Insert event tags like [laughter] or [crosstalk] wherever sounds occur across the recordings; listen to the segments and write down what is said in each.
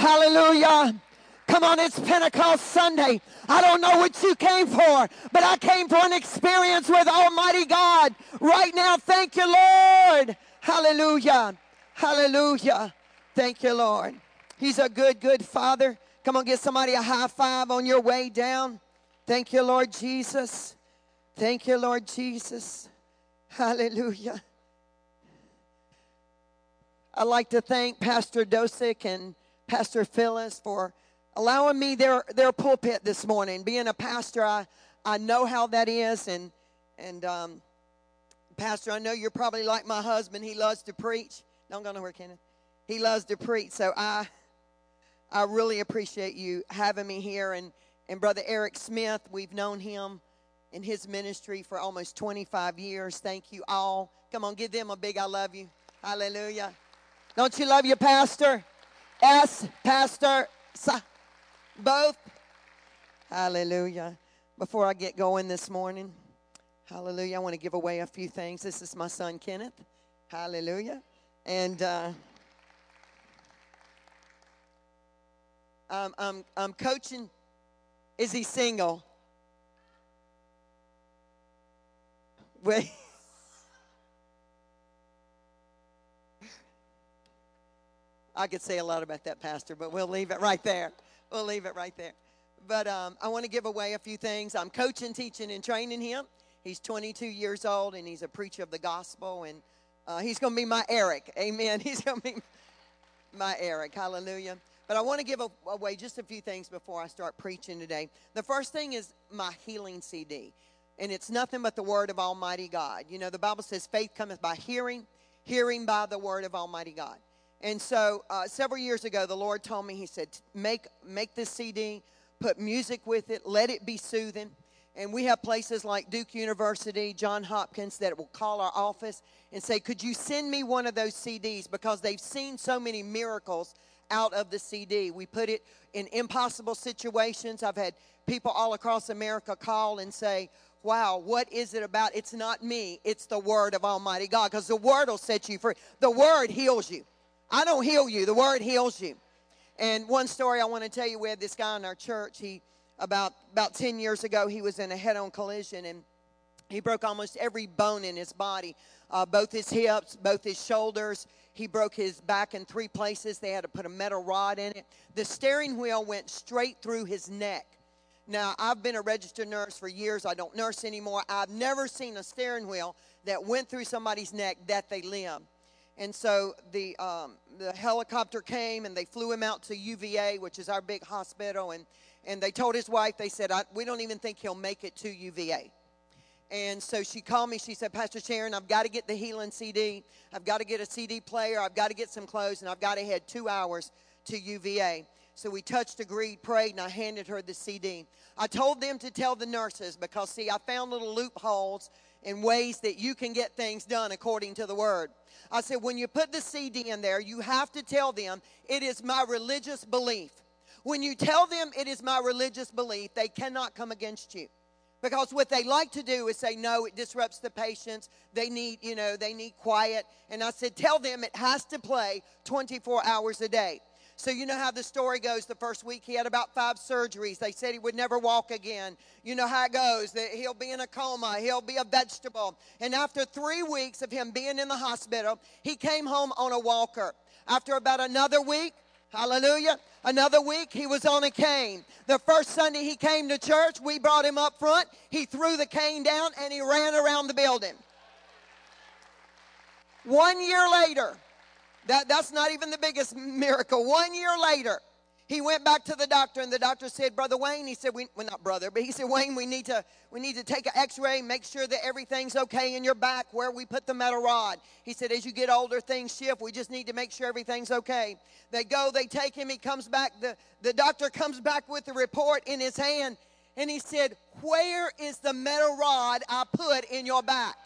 Hallelujah. Come on, it's Pentecost Sunday. I don't know what you came for, but I came for an experience with Almighty God. Right now, thank you, Lord. Hallelujah. Hallelujah. Thank you, Lord. He's a good, good Father. Come on, get somebody a high five on your way down. Thank you, Lord Jesus. Thank you, Lord Jesus. Hallelujah. I'd like to thank Pastor Dosick and Pastor Phyllis for allowing me their, their pulpit this morning. Being a pastor, I, I know how that is. And, and um, Pastor, I know you're probably like my husband. He loves to preach. Don't go nowhere, Kenneth. He loves to preach. So I, I really appreciate you having me here. And, and Brother Eric Smith, we've known him in his ministry for almost 25 years. Thank you all. Come on, give them a big I love you. Hallelujah. Don't you love your pastor? S, Pastor, sa, both. Hallelujah. Before I get going this morning, hallelujah, I want to give away a few things. This is my son, Kenneth. Hallelujah. And uh, I'm, I'm, I'm coaching. Is he single? Wait. I could say a lot about that, Pastor, but we'll leave it right there. We'll leave it right there. But um, I want to give away a few things. I'm coaching, teaching, and training him. He's 22 years old, and he's a preacher of the gospel, and uh, he's going to be my Eric. Amen. [laughs] He's going to be my Eric. Hallelujah. But I want to give away just a few things before I start preaching today. The first thing is my healing CD, and it's nothing but the word of Almighty God. You know, the Bible says faith cometh by hearing, hearing by the word of Almighty God. And so uh, several years ago, the Lord told me, He said, make, make this CD, put music with it, let it be soothing. And we have places like Duke University, John Hopkins that will call our office and say, Could you send me one of those CDs? Because they've seen so many miracles out of the CD. We put it in impossible situations. I've had people all across America call and say, Wow, what is it about? It's not me, it's the Word of Almighty God, because the Word will set you free. The Word heals you. I don't heal you, the word heals you. And one story I want to tell you we had this guy in our church. He, about, about 10 years ago, he was in a head on collision and he broke almost every bone in his body uh, both his hips, both his shoulders. He broke his back in three places. They had to put a metal rod in it. The steering wheel went straight through his neck. Now, I've been a registered nurse for years. I don't nurse anymore. I've never seen a steering wheel that went through somebody's neck that they live. And so the, um, the helicopter came and they flew him out to UVA, which is our big hospital. And, and they told his wife, they said, We don't even think he'll make it to UVA. And so she called me. She said, Pastor Sharon, I've got to get the healing CD. I've got to get a CD player. I've got to get some clothes. And I've got to head two hours to UVA. So we touched, agreed, prayed, and I handed her the CD. I told them to tell the nurses because, see, I found little loopholes in ways that you can get things done according to the word. I said, when you put the CD in there, you have to tell them it is my religious belief. When you tell them it is my religious belief, they cannot come against you. Because what they like to do is say, no, it disrupts the patients. They need, you know, they need quiet. And I said, tell them it has to play 24 hours a day. So, you know how the story goes. The first week he had about five surgeries. They said he would never walk again. You know how it goes that he'll be in a coma, he'll be a vegetable. And after three weeks of him being in the hospital, he came home on a walker. After about another week, Hallelujah. Another week, he was on a cane. The first Sunday he came to church, we brought him up front. He threw the cane down and he ran around the building. One year later, that, that's not even the biggest miracle. One year later, he went back to the doctor, and the doctor said, "Brother Wayne," he said, "We, well, not brother, but he said, Wayne, we need to, we need to take an X-ray, make sure that everything's okay in your back where we put the metal rod." He said, "As you get older, things shift. We just need to make sure everything's okay." They go, they take him. He comes back. The the doctor comes back with the report in his hand, and he said, "Where is the metal rod I put in your back?"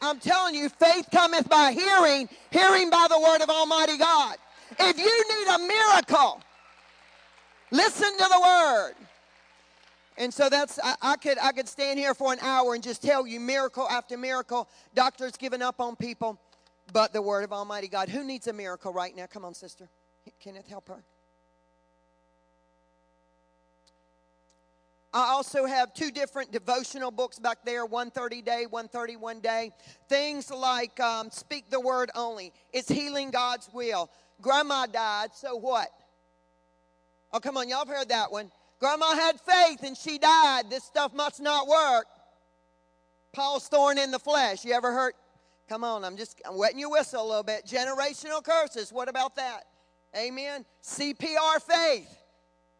I'm telling you, faith cometh by hearing, hearing by the word of Almighty God. If you need a miracle, listen to the word. And so that's I, I, could I could stand here for an hour and just tell you miracle after miracle. Doctors giving up on people, but the word of Almighty God. Who needs a miracle right now? Come on, sister. Kenneth, help her. I also have two different devotional books back there 130 day, 131 day. Things like um, Speak the Word Only. It's healing God's will. Grandma died, so what? Oh, come on, y'all have heard that one. Grandma had faith and she died. This stuff must not work. Paul's thorn in the flesh. You ever heard? Come on, I'm just I'm wetting your whistle a little bit. Generational curses. What about that? Amen. CPR faith.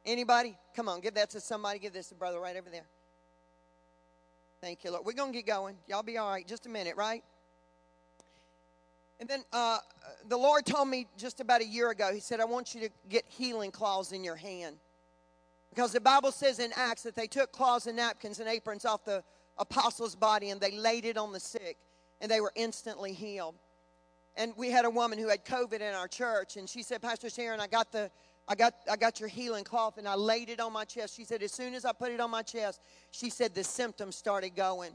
Anybody? Come on, give that to somebody. Give this to brother right over there. Thank you, Lord. We're going to get going. Y'all be all right. Just a minute, right? And then uh, the Lord told me just about a year ago, He said, I want you to get healing claws in your hand. Because the Bible says in Acts that they took cloths and napkins and aprons off the apostles' body and they laid it on the sick and they were instantly healed. And we had a woman who had COVID in our church and she said, Pastor Sharon, I got the I got, I got your healing cloth and I laid it on my chest. She said, as soon as I put it on my chest, she said the symptoms started going.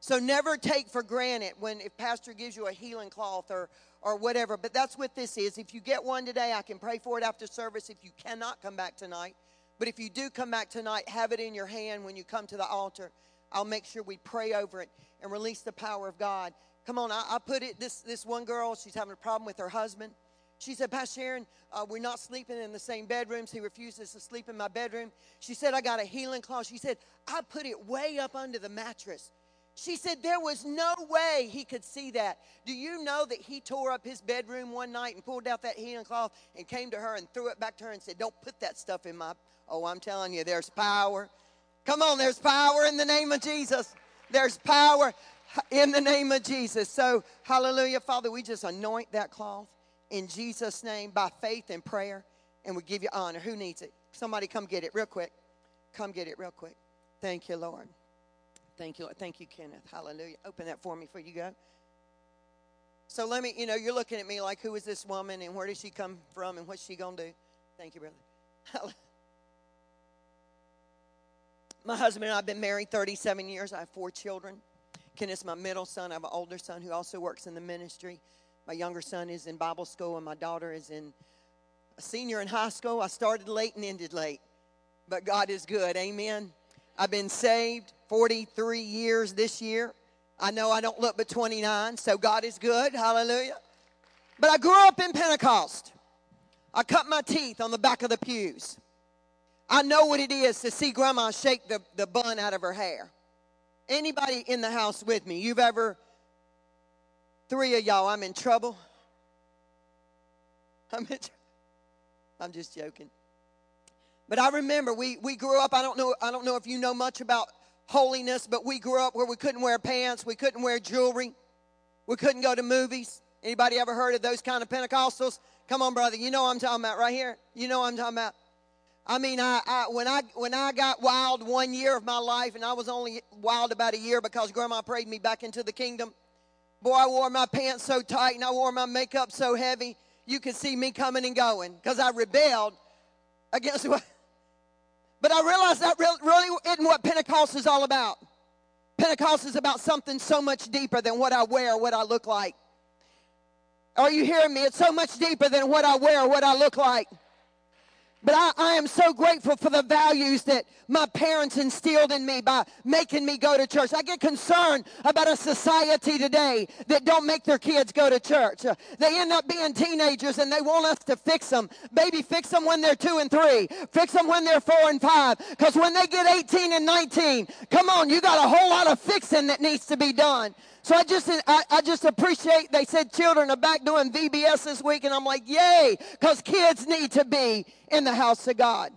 So never take for granted when if pastor gives you a healing cloth or or whatever. But that's what this is. If you get one today, I can pray for it after service. If you cannot come back tonight, but if you do come back tonight, have it in your hand when you come to the altar. I'll make sure we pray over it and release the power of God. Come on, I, I put it. This this one girl, she's having a problem with her husband. She said, Pastor Sharon, uh, we're not sleeping in the same bedrooms. He refuses to sleep in my bedroom. She said, I got a healing cloth. She said, I put it way up under the mattress. She said, There was no way he could see that. Do you know that he tore up his bedroom one night and pulled out that healing cloth and came to her and threw it back to her and said, Don't put that stuff in my. Oh, I'm telling you, there's power. Come on, there's power in the name of Jesus. There's power in the name of Jesus. So, hallelujah, Father, we just anoint that cloth in Jesus' name by faith and prayer, and we give you honor. Who needs it? Somebody come get it real quick. Come get it real quick. Thank you, Lord. Thank you, Lord. Thank you, Kenneth. Hallelujah. Open that for me before you go. So let me, you know, you're looking at me like, who is this woman and where did she come from and what's she going to do? Thank you, brother. [laughs] my husband and I have been married 37 years. I have four children. Kenneth's my middle son. I have an older son who also works in the ministry. My younger son is in Bible school, and my daughter is in a senior in high school. I started late and ended late, but God is good. Amen. I've been saved 43 years this year. I know I don't look but 29, so God is good. Hallelujah. But I grew up in Pentecost. I cut my teeth on the back of the pews. I know what it is to see grandma shake the, the bun out of her hair. Anybody in the house with me? You've ever Three of y'all, I'm in trouble. [laughs] I'm, in, I'm just joking. But I remember we, we grew up, I don't know, I don't know if you know much about holiness, but we grew up where we couldn't wear pants, we couldn't wear jewelry, we couldn't go to movies. Anybody ever heard of those kind of Pentecostals? Come on, brother. You know I'm talking about right here. You know what I'm talking about. I mean, I, I, when I when I got wild one year of my life, and I was only wild about a year because Grandma prayed me back into the kingdom. Boy, I wore my pants so tight and I wore my makeup so heavy, you could see me coming and going because I rebelled against what. [laughs] But I realized that really isn't what Pentecost is all about. Pentecost is about something so much deeper than what I wear, what I look like. Are you hearing me? It's so much deeper than what I wear, what I look like. But I, I, am so grateful for the values that my parents instilled in me by making me go to church. I get concerned about a society today that don't make their kids go to church. They end up being teenagers and they want us to fix them. Baby, fix them when they're two and three. Fix them when they're four and five. Because when they get 18 and 19, come on, you got a whole lot of fixing that needs to be done. So I just I, I, just appreciate they said children are back doing VBS this week, and I'm like, yay, because kids need to be in the house of God.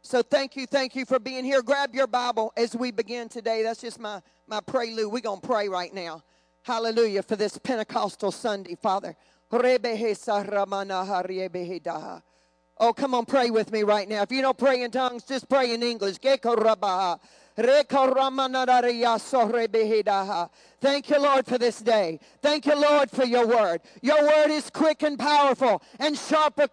So thank you, thank you for being here. Grab your Bible as we begin today. That's just my, my prelude. We're gonna pray right now. Hallelujah for this Pentecostal Sunday, Father. Oh, come on, pray with me right now. If you don't pray in tongues, just pray in English. Thank you, Lord, for this day. Thank you, Lord, for your word. Your word is quick and powerful and sharper.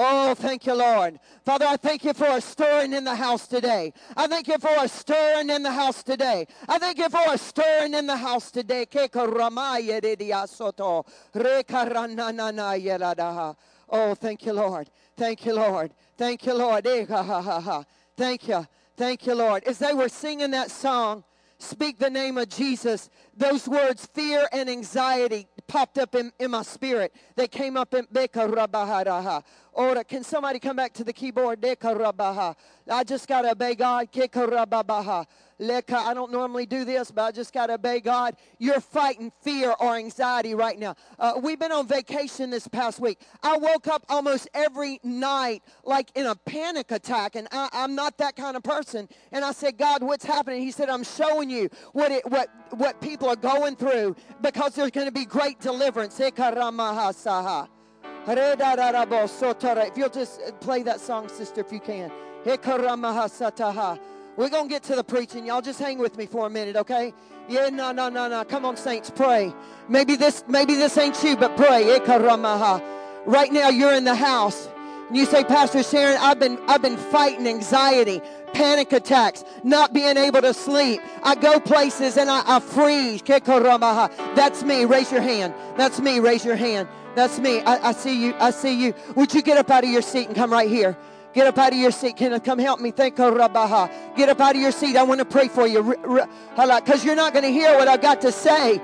Oh, thank you, Lord. Father, I thank you for a stirring in the house today. I thank you for a stirring in the house today. I thank you for a stirring in the house today. Oh, thank you, Lord. Thank you, Lord. Thank you, Lord. Eh, ha, ha, ha, ha. Thank you. Thank you, Lord. As they were singing that song, Speak the name of Jesus, those words, fear and anxiety, popped up in, in my spirit. They came up in Beka Ora, can somebody come back to the keyboard? I just got to obey God. I don't normally do this, but I just got to obey God. You're fighting fear or anxiety right now. Uh, we've been on vacation this past week. I woke up almost every night like in a panic attack, and I, am not that kind of person. And I said, God, what's happening? He said, I'm showing you what it, what what people are going through because there's going to be great deliverance. If you'll just uh, play that song, sister, if you can. We're going to get to the preaching. Y'all just hang with me for a minute, okay? Yeah, no, no, no, no. Come on, saints, pray. Maybe this, maybe this ain't you, but pray. Right now, you're in the house. And you say, Pastor Sharon, I've been, I've been fighting anxiety, panic attacks, not being able to sleep. I go places and I, I freeze. That's me. Raise your hand. That's me. Raise your hand. That's me. I, I see you. I see you. Would you get up out of your seat and come right here? Get up out of your seat. Kenneth, come help me. Thank you, Rabaha. Get up out of your seat. I want to pray for you. Because you're not going to hear what I've got to say.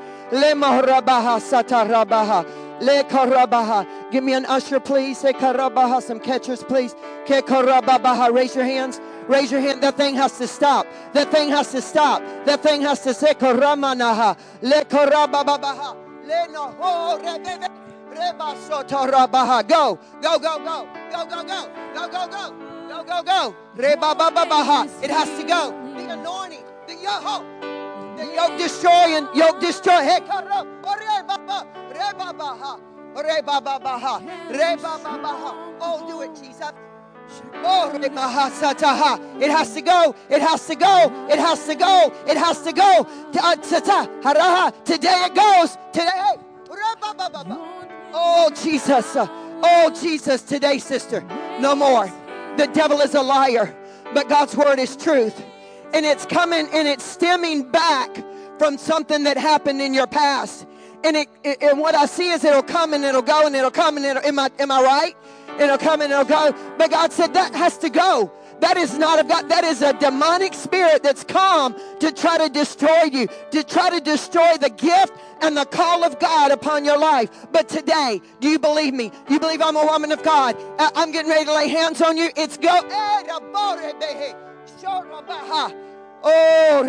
Give me an usher, please. Some catchers, please. Raise your hands. Raise your hand. That thing has to stop. That thing has to stop. That thing has to say koramanaha. Le korababaha. Le no Go, go, go, go, go, go, go, go, go, go, go, go, go, go. It has to go. The anointing, the yoke, the yoke destroying, yoke destroying. Oh, do it, Jesus. It has to go. It has to go. It has to go. It has to go. Uh, Today it goes. Today. Oh, Jesus. Oh, Jesus. Today, sister, no more. The devil is a liar, but God's word is truth. And it's coming and it's stemming back from something that happened in your past. And it, and what I see is it'll come and it'll go and it'll come and it'll, am I, am I right? It'll come and it'll go. But God said that has to go. That is not of God. That is a demonic spirit that's come to try to destroy you, to try to destroy the gift and the call of God upon your life. But today, do you believe me? You believe I'm a woman of God? I'm getting ready to lay hands on you. It's go. Eh, oh,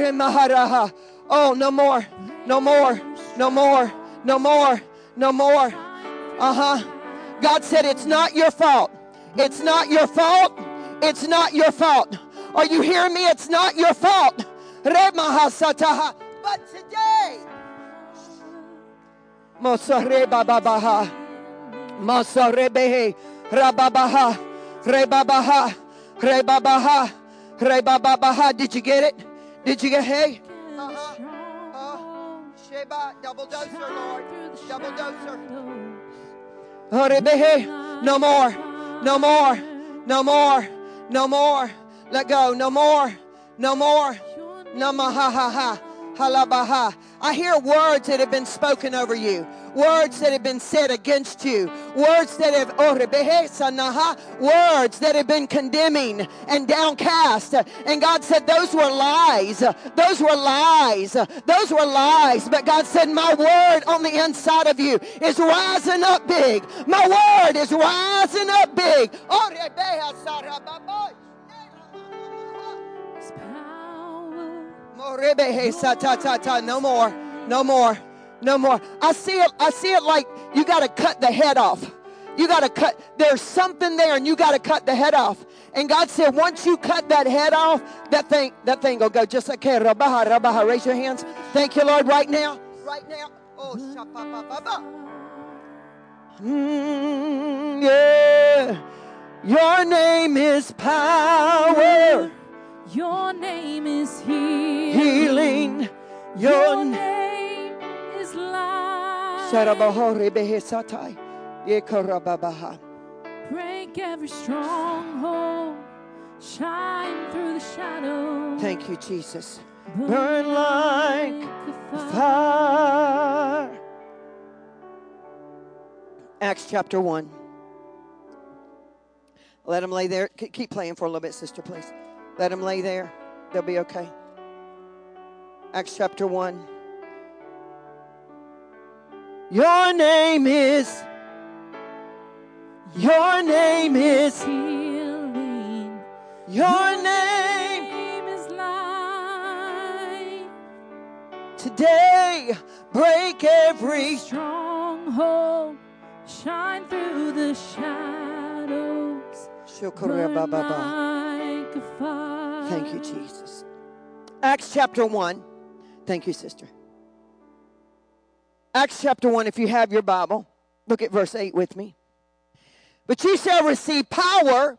uh, uh. oh, no more, no more, no more, no more, no more. Uh huh. God said it's not your fault. It's not your fault. It's not your fault. Are you hearing me? It's not your fault. But today, Mosare babaha. Mosare behe. Rababaha. Did you get it? Did you get hey? Uh-huh. Uh, Sheba, double doser, Lord. Double doser. No more. No more. No more. No more. Let go. No more. No more. No more. Ha ha ha. Halabaha. I hear words that have been spoken over you, words that have been said against you, words that have oh, words that have been condemning and downcast. And God said those were lies. Those were lies. Those were lies. But God said, My word on the inside of you is rising up big. My word is rising up big. Oh, No more. No more. No more. I see it. I see it like you got to cut the head off. You got to cut. There's something there, and you got to cut the head off. And God said, once you cut that head off, that thing, that thing will go just like rabaha, rabaha. Raise your hands. Thank you, Lord. Right now. Right now. Oh, mm, yeah. Your name is power. Your name is healing. Healing. Your, Your name is life. Break every stronghold. Shine through the shadow. Thank you, Jesus. Burn like fire. Acts chapter 1. Let him lay there. Keep playing for a little bit, sister, please. Let them lay there. They'll be okay. Acts chapter 1. Your name is. Your name is. Healing. Your name is life. today. Break every. Stronghold. Shine through the shadows. Thank you, Jesus. Acts chapter 1. Thank you, sister. Acts chapter 1, if you have your Bible, look at verse 8 with me. But you shall receive power,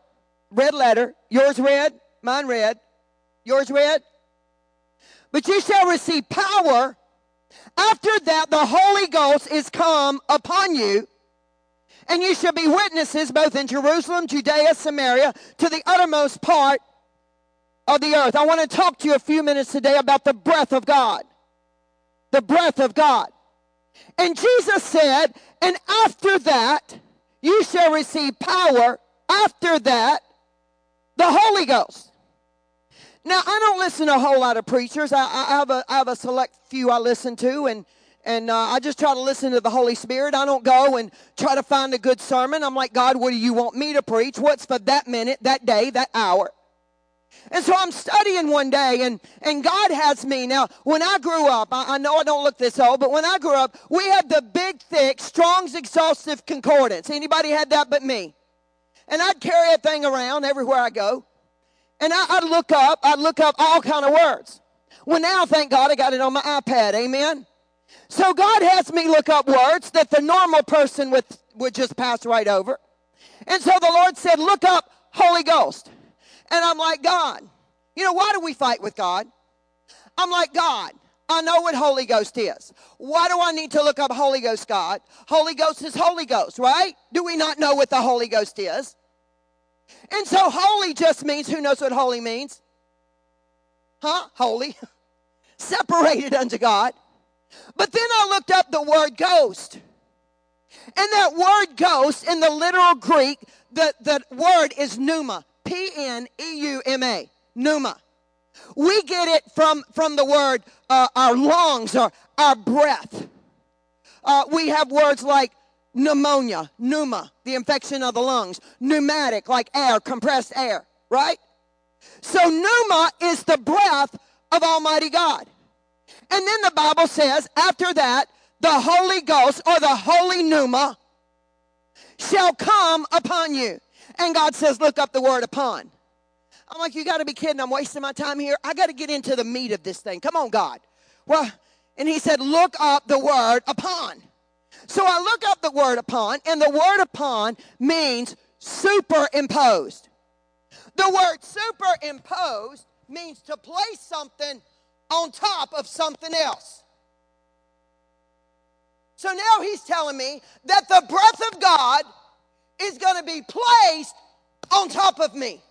red letter, yours red, mine red, yours red. But you shall receive power. After that, the Holy Ghost is come upon you, and you shall be witnesses both in Jerusalem, Judea, Samaria, to the uttermost part of the earth. I want to talk to you a few minutes today about the breath of God. The breath of God. And Jesus said, and after that, you shall receive power. After that, the Holy Ghost. Now, I don't listen to a whole lot of preachers. I, I have, a, I have a select few I listen to, and, and uh, I just try to listen to the Holy Spirit. I don't go and try to find a good sermon. I'm like, God, what do you want me to preach? What's for that minute, that day, that hour? And so I'm studying one day, and, and God has me. Now, when I grew up, I, I know I don't look this old, but when I grew up, we had the big, thick, Strong's Exhaustive Concordance. Anybody had that but me? And I'd carry that thing around everywhere I go. And I, I'd look up, I'd look up all kind of words. Well, now, thank God, I got it on my iPad. Amen. So God has me look up words that the normal person would, would just pass right over. And so the Lord said, look up Holy Ghost. And I'm like, God, you know, why do we fight with God? I'm like, God, I know what Holy Ghost is. Why do I need to look up Holy Ghost, God? Holy Ghost is Holy Ghost, right? Do we not know what the Holy Ghost is? And so holy just means, who knows what holy means? Huh? Holy. [laughs] Separated unto God. But then I looked up the word ghost. And that word ghost in the literal Greek, the, the word is pneuma. P N E U M A. Pneuma. We get it from, from the word uh, our lungs or our breath. Uh, we have words like pneumonia, pneuma, the infection of the lungs, pneumatic, like air, compressed air, right? So pneuma is the breath of Almighty God. And then the Bible says, after that, the Holy Ghost or the Holy Pneuma shall come upon you. And God says, look up the word upon. I'm like, you got to be kidding. I'm wasting my time here. I got to get into the meat of this thing. Come on, God. Well, and he said, look up the word upon. So I look up the word upon, and the word upon means superimposed. The word superimposed means to place something on top of something else. So now he's telling me that the breath of God is going to be placed on top of me.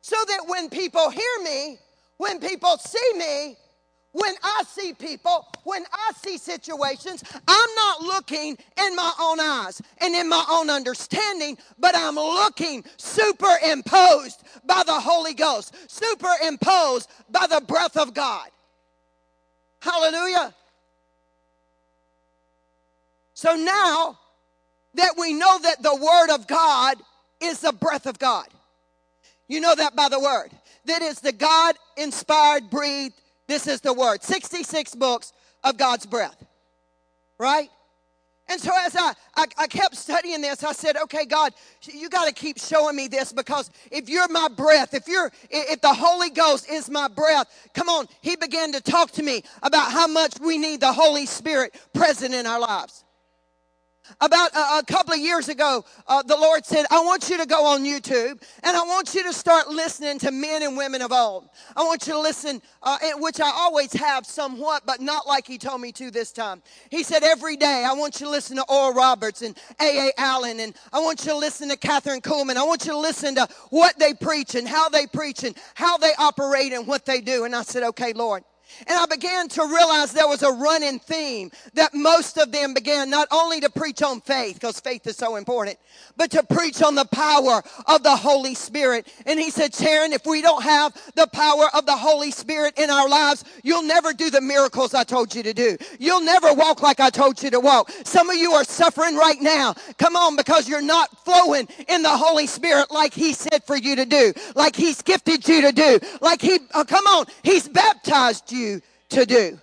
So that when people hear me, when people see me, when I see people, when I see situations, I'm not looking in my own eyes and in my own understanding, but I'm looking superimposed by the Holy Ghost, superimposed by the breath of God. Hallelujah. So now that we know that the Word of God is the breath of God, you know that by the Word. That is the God inspired, breathed this is the word. 66 books of God's breath. Right? And so as I, I, I, kept studying this, I said, okay, God, you got to keep showing me this because if you're my breath, if you're, if the Holy Ghost is my breath, come on. He began to talk to me about how much we need the Holy Spirit present in our lives. About a, a, couple of years ago, uh, the Lord said, I want you to go on YouTube and I want you to start listening to men and women of old. I want you to listen, uh, which I always have somewhat, but not like He told me to this time. He said, Every day, I want you to listen to Oral Roberts and A.A. Allen, and I want you to listen to Kathryn Kuhlman. I want you to listen to what they preach and how they preach and how they operate and what they do. And I said, Okay, Lord. And I began to realize there was a running theme that most of them began not only to preach on faith, because faith is so important, but to preach on the power of the Holy Spirit. And he said, Sharon, if we don't have the power of the Holy Spirit in our lives, you'll never do the miracles I told you to do. You'll never walk like I told you to walk. Some of you are suffering right now. Come on, because you're not flowing in the Holy Spirit like he said for you to do, like he's gifted you to do, like he, oh, come on, he's baptized you to do.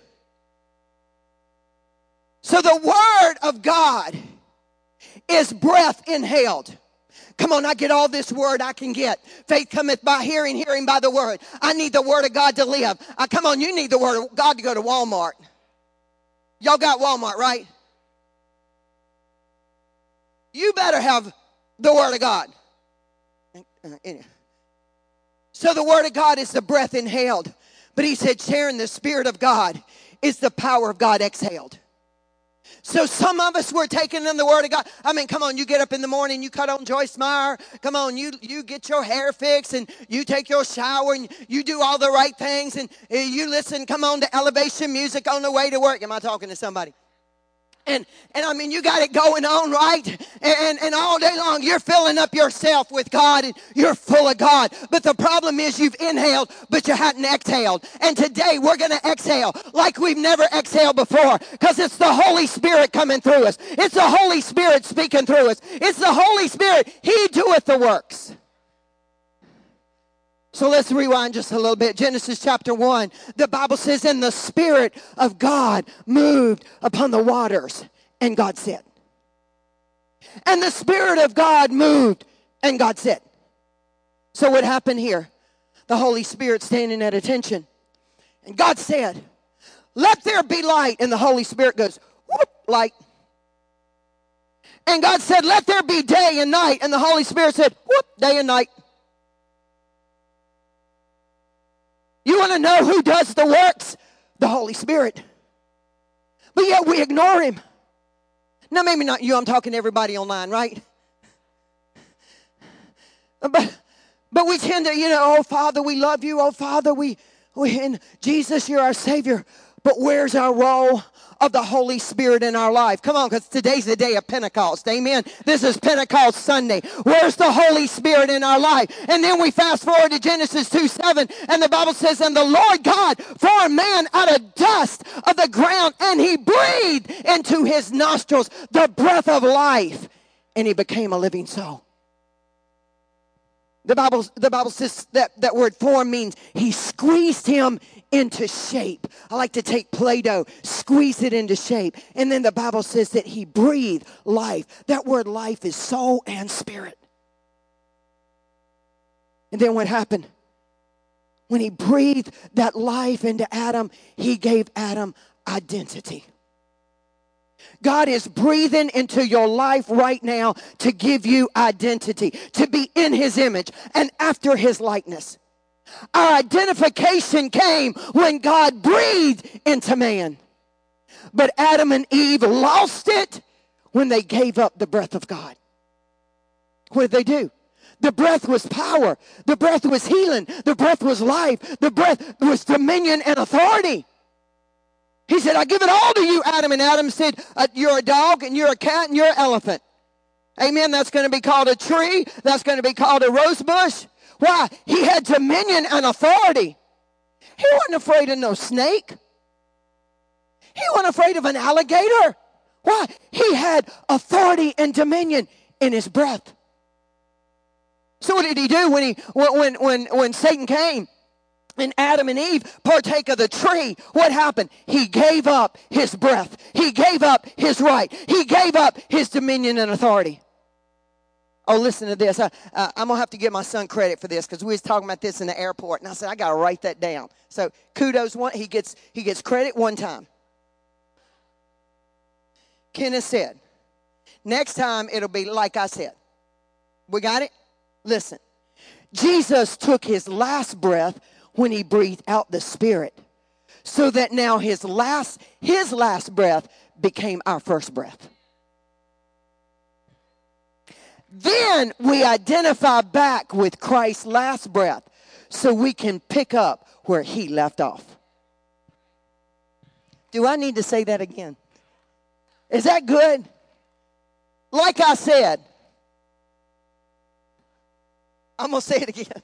So the Word of God is breath inhaled. Come on, I get all this word I can get. Faith cometh by hearing, hearing by the word. I need the word of God to live. Uh, come on, you need the word of God to go to Walmart. Y'all got Walmart, right? You better have the word of God. So the word of God is the breath inhaled. But he said, Sharon the Spirit of God is the power of God exhaled. So some of us were taking in the word of God. I mean, come on, you get up in the morning, you cut on Joyce Meyer. Come on, you you get your hair fixed and you take your shower and you do all the right things and you listen, come on to elevation music on the way to work. Am I talking to somebody? And, and I mean, you got it going on, right? And, and all day long, you're filling up yourself with God and you're full of God. But the problem is you've inhaled, but you hadn't exhaled. And today we're going to exhale like we've never exhaled before because it's the Holy Spirit coming through us. It's the Holy Spirit speaking through us. It's the Holy Spirit. He doeth the works. So let's rewind just a little bit. Genesis chapter 1. The Bible says, And the Spirit of God moved upon the waters, and God said. And the Spirit of God moved, and God said. So what happened here? The Holy Spirit standing at attention. And God said, Let there be light. And the Holy Spirit goes, Whoop, light. And God said, Let there be day and night. And the Holy Spirit said, Whoop, day and night. You want to know who does the works? The Holy Spirit. But yet we ignore him. Now, maybe not you, I'm talking to everybody online, right? But, but we tend to, you know, oh, Father, we love you. Oh, Father, we, we, and Jesus, you're our Savior. But where's our role? Of the Holy Spirit in our life. Come on, because today's the day of Pentecost. Amen. This is Pentecost Sunday. Where's the Holy Spirit in our life? And then we fast forward to Genesis 2 7, and the Bible says, And the Lord God formed man out of dust of the ground, and he breathed into his nostrils the breath of life, and he became a living soul. The Bible, the Bible says that, that word form means he squeezed him into shape. I like to take Play Doh, squeeze it into shape. And then the Bible says that he breathed life. That word life is soul and spirit. And then what happened? When he breathed that life into Adam, he gave Adam identity. God is breathing into your life right now to give you identity, to be in his image and after his likeness. Our identification came when God breathed into man. But Adam and Eve lost it when they gave up the breath of God. What did they do? The breath was power. The breath was healing. The breath was life. The breath was dominion and authority. He said, I give it all to you, Adam. And Adam said, uh, You're a dog, and you're a cat, and you're an elephant. Amen. That's going to be called a tree. That's going to be called a rose bush. Why? He had dominion and authority. He wasn't afraid of no snake. He wasn't afraid of an alligator. Why? He had authority and dominion in his breath. So what did he do when he when when when Satan came and Adam and Eve partake of the tree? What happened? He gave up his breath. He gave up his right. He gave up his dominion and authority. Oh, listen to this. I, uh, I'm gonna have to give my son credit for this because we was talking about this in the airport, and I said I gotta write that down. So kudos. One, he gets he gets credit one time. Kenneth said, "Next time it'll be like I said." We got it. Listen, Jesus took his last breath when he breathed out the Spirit, so that now his last his last breath became our first breath. Then we identify back with Christ's last breath so we can pick up where he left off. Do I need to say that again? Is that good? Like I said, I'm going to say it again.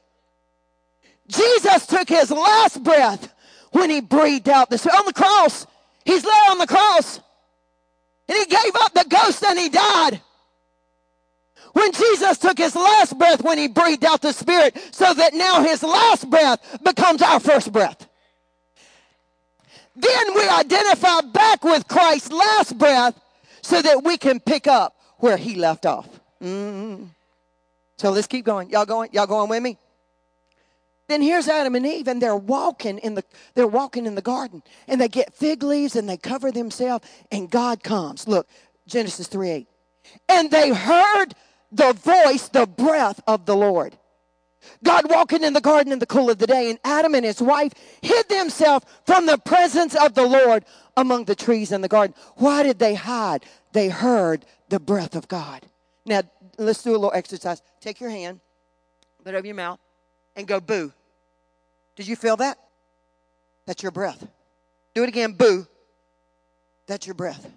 Jesus took his last breath when he breathed out this on the cross. He's lay on the cross. And he gave up the ghost and he died. When Jesus took his last breath when he breathed out the spirit so that now his last breath becomes our first breath. Then we identify back with Christ's last breath so that we can pick up where he left off. Mm-hmm. So let's keep going. Y'all going? Y'all going with me? Then here's Adam and Eve, and they're walking in the they're walking in the garden, and they get fig leaves and they cover themselves, and God comes. Look, Genesis 3 8. And they heard the voice, the breath of the Lord. God walking in the garden in the cool of the day, and Adam and his wife hid themselves from the presence of the Lord among the trees in the garden. Why did they hide? They heard the breath of God. Now, let's do a little exercise. Take your hand, put it over your mouth, and go boo. Did you feel that? That's your breath. Do it again, boo. That's your breath.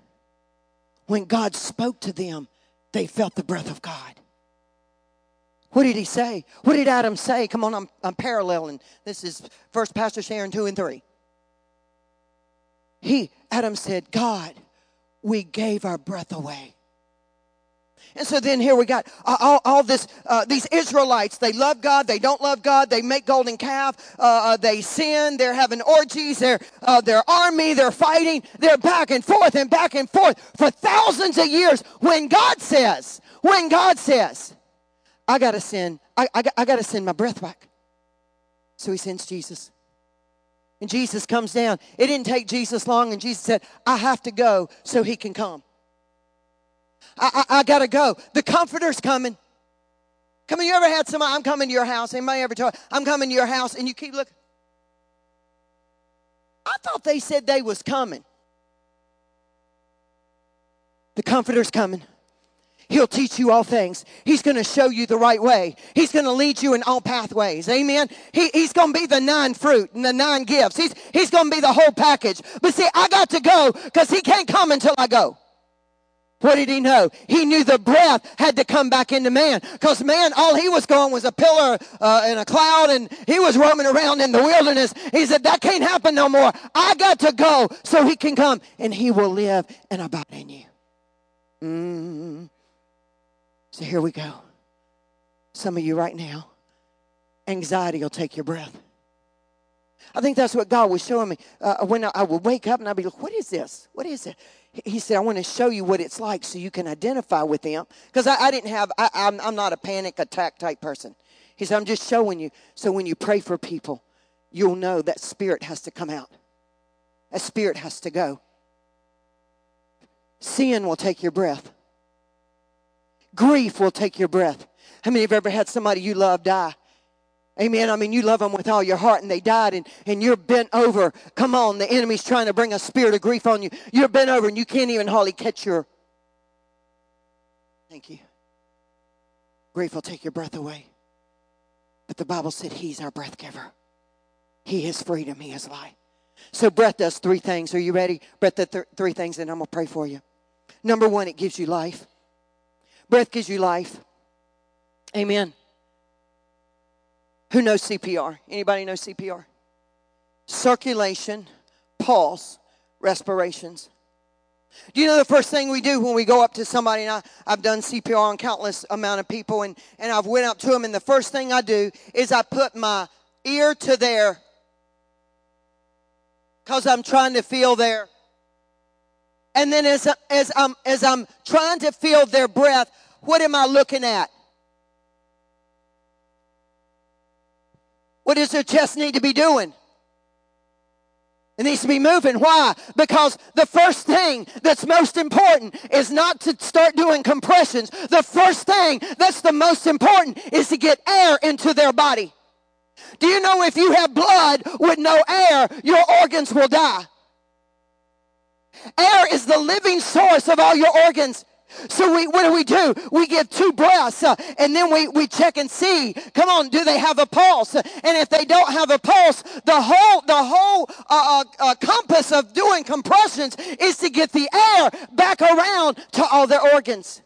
When God spoke to them, they felt the breath of God. What did he say? What did Adam say? Come on, I'm, I'm paralleling. This is First Pastor Sharon 2 and 3. He, Adam said, God, we gave our breath away. And so then here we got all, all this, uh, these Israelites, they love God, they don't love God, they make golden calf, uh, uh, they sin, they're having orgies, they're, uh, their army, they're fighting, they're back and forth and back and forth for thousands of years. When God says, when God says, I got to send, I, I, I got to send my breath back. So he sends Jesus. And Jesus comes down. It didn't take Jesus long, and Jesus said, I have to go so he can come. I, I, I got to go. The comforter's coming. Come on, you ever had somebody, I'm coming to your house. Anybody ever told, I'm coming to your house, and you keep looking? I thought they said they was coming. The comforter's coming. He'll teach you all things. He's going to show you the right way. He's going to lead you in all pathways. Amen. He, he's going to be the nine fruit and the nine gifts. He's, he's going to be the whole package. But see, I got to go because he can't come until I go. What did he know? He knew the breath had to come back into man. Because man, all he was going was a pillar uh, and a cloud, and he was roaming around in the wilderness. He said, That can't happen no more. I got to go so he can come, and he will live and abide in you. Mm. So here we go. Some of you right now, anxiety will take your breath. I think that's what God was showing me. Uh, when I, I, would wake up and I'd be like, what is this? What is it? He said, I want to show you what it's like so you can identify with them. Because I, I, didn't have, I, I'm, I'm not a panic attack type person. He said, I'm just showing you. So when you pray for people, you'll know that spirit has to come out. That spirit has to go. Sin will take your breath. Grief will take your breath. How many have ever had somebody you love die? Amen. I mean, you love them with all your heart and they died and, and you're bent over. Come on, the enemy's trying to bring a spirit of grief on you. You're bent over and you can't even hardly catch your. Thank you. Grief will take your breath away. But the Bible said He's our breath giver. He is freedom, He is life. So, breath does three things. Are you ready? Breath does th- three things, and I'm going to pray for you. Number one, it gives you life. Breath gives you life. Amen. Who knows CPR? Anybody know CPR? Circulation, pulse, respirations. Do you know the first thing we do when we go up to somebody? And I, I've done CPR on countless amount of people, and, and I've went up to them, and the first thing I do is I put my ear to their, because I'm trying to feel their, and then as, as, I'm, as I'm trying to feel their breath, what am I looking at? What does their chest need to be doing? It needs to be moving. Why? Because the first thing that's most important is not to start doing compressions. The first thing that's the most important is to get air into their body. Do you know if you have blood with no air, your organs will die? Air is the living source of all your organs. So we, what do we do? We give two breaths uh, and then we, we check and see. Come on, do they have a pulse? And if they don't have a pulse, the whole, the whole uh, uh, uh compass of doing compressions is to get the air back around to all their organs.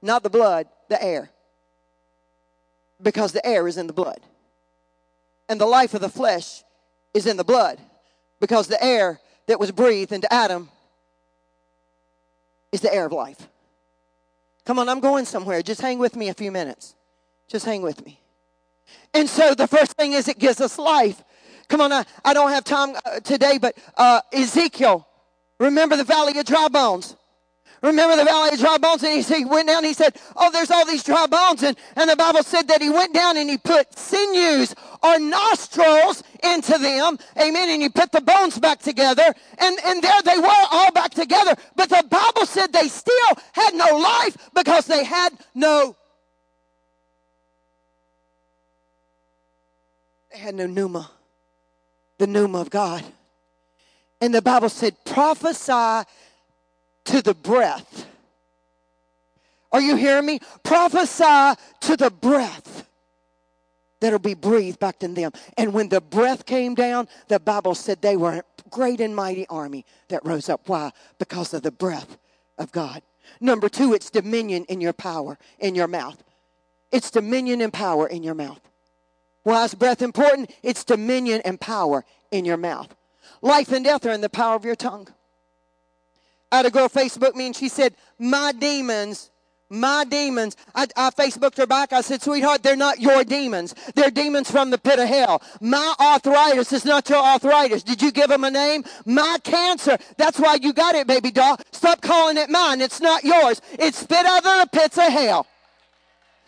Not the blood, the air. Because the air is in the blood. And the life of the flesh is in the blood. Because the air that was breathed into Adam is the air of life. Come on, I'm going somewhere. Just hang with me a few minutes. Just hang with me. And so the first thing is it gives us life. Come on, I, I don't have time uh, today, but uh, Ezekiel, remember the valley of dry bones. Remember the valley of dry bones? And he, he went down and he said, Oh, there's all these dry bones. And, and the Bible said that he went down and he put sinews or nostrils into them. Amen. And he put the bones back together. And, and there they were all back together. But the Bible said they still had no life because they had no they had no pneuma. The pneuma of God. And the Bible said, prophesy to the breath. Are you hearing me? Prophesy to the breath that'll be breathed back in them. And when the breath came down, the Bible said they were a great and mighty army that rose up. Why? Because of the breath of God. Number two, it's dominion in your power, in your mouth. It's dominion and power in your mouth. Why is breath important? It's dominion and power in your mouth. Life and death are in the power of your tongue. I had a girl Facebook me and she said, My demons my demons. I, I, Facebooked her back. I said, sweetheart, they're not your demons. They're demons from the pit of hell. My arthritis is not your arthritis. Did you give them a name? My cancer. That's why you got it, baby doll. Stop calling it mine. It's not yours. It's spit out of the pits of hell.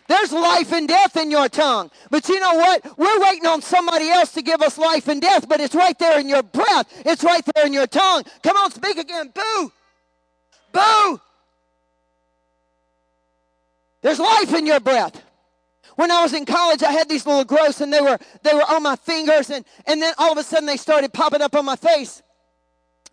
There's life and death in your tongue. But you know what? We're waiting on somebody else to give us life and death, but it's right there in your breath. It's right there in your tongue. Come on, speak again. Boo. Boo! There's life in your breath. When I was in college, I had these little growths and they were they were on my fingers and, and then all of a sudden they started popping up on my face.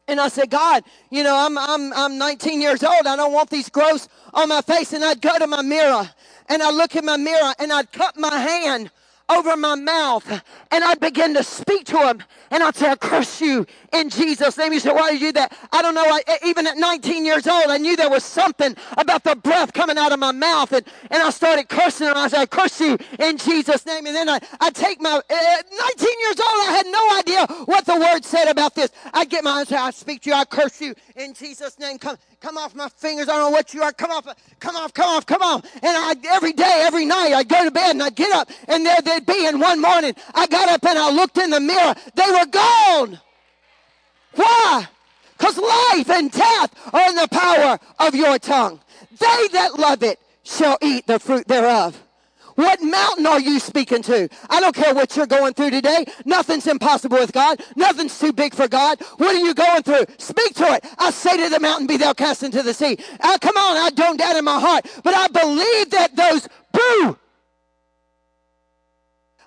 And I said, God, you know, I'm, I'm, I'm 19 years old. I don't want these growths on my face. And I'd go to my mirror and I'd look in my mirror and I'd cut my hand over my mouth and I'd begin to speak to him and I'd say, I curse you in Jesus' name. You say, why did you do that? I don't know. I, even at 19 years old, I knew there was something about the breath coming out of my mouth and, and I started cursing and I said, I curse you in Jesus' name. And then I, I take my, uh, 19 years old, I had no idea what the word said about this. I get my, say. I speak to you, I curse you in Jesus' name. Come, come off my fingers. I don't know what you are. Come off, come off, come off, come on. And I, every day, every night, I'd go to bed and I'd get up and there they'd be. And one morning, I got up and I looked in the mirror. They were gone. Why? Because life and death are in the power of your tongue. They that love it shall eat the fruit thereof. What mountain are you speaking to? I don't care what you're going through today. Nothing's impossible with God. Nothing's too big for God. What are you going through? Speak to it. I say to the mountain, be thou cast into the sea. Uh, come on, I don't doubt in my heart, but I believe that those, boo,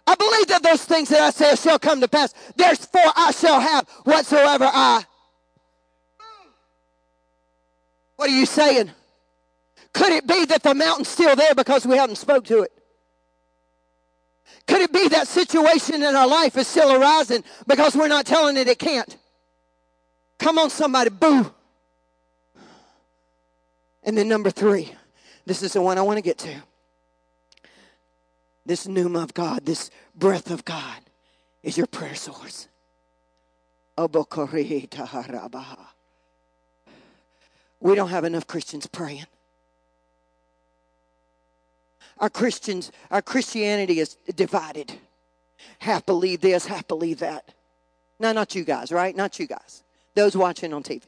I believe that those things that I say shall come to pass. Therefore I shall have whatsoever I. What are you saying? Could it be that the mountain's still there because we haven't spoke to it? Could it be that situation in our life is still arising because we're not telling it it can't? Come on, somebody, boo. And then number three, this is the one I want to get to. This pneuma of God, this breath of God, is your prayer source. We don't have enough Christians praying. Our Christians, our Christianity is divided. Half believe this, half believe that. No, not you guys, right? Not you guys. Those watching on TV.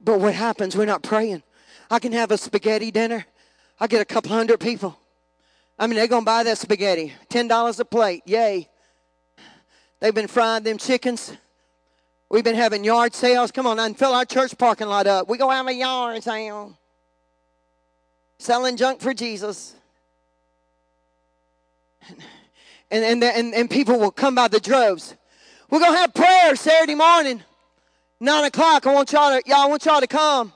But what happens? We're not praying. I can have a spaghetti dinner. I get a couple hundred people. I mean, they're going to buy that spaghetti. $10 a plate. Yay. They've been frying them chickens. We've been having yard sales. Come on, and fill our church parking lot up. We go have a yard sale selling junk for Jesus. And, and, and, and people will come by the droves. We're going to have prayer Saturday morning. Nine o'clock, I want y'all to, y'all, I want y'all to come.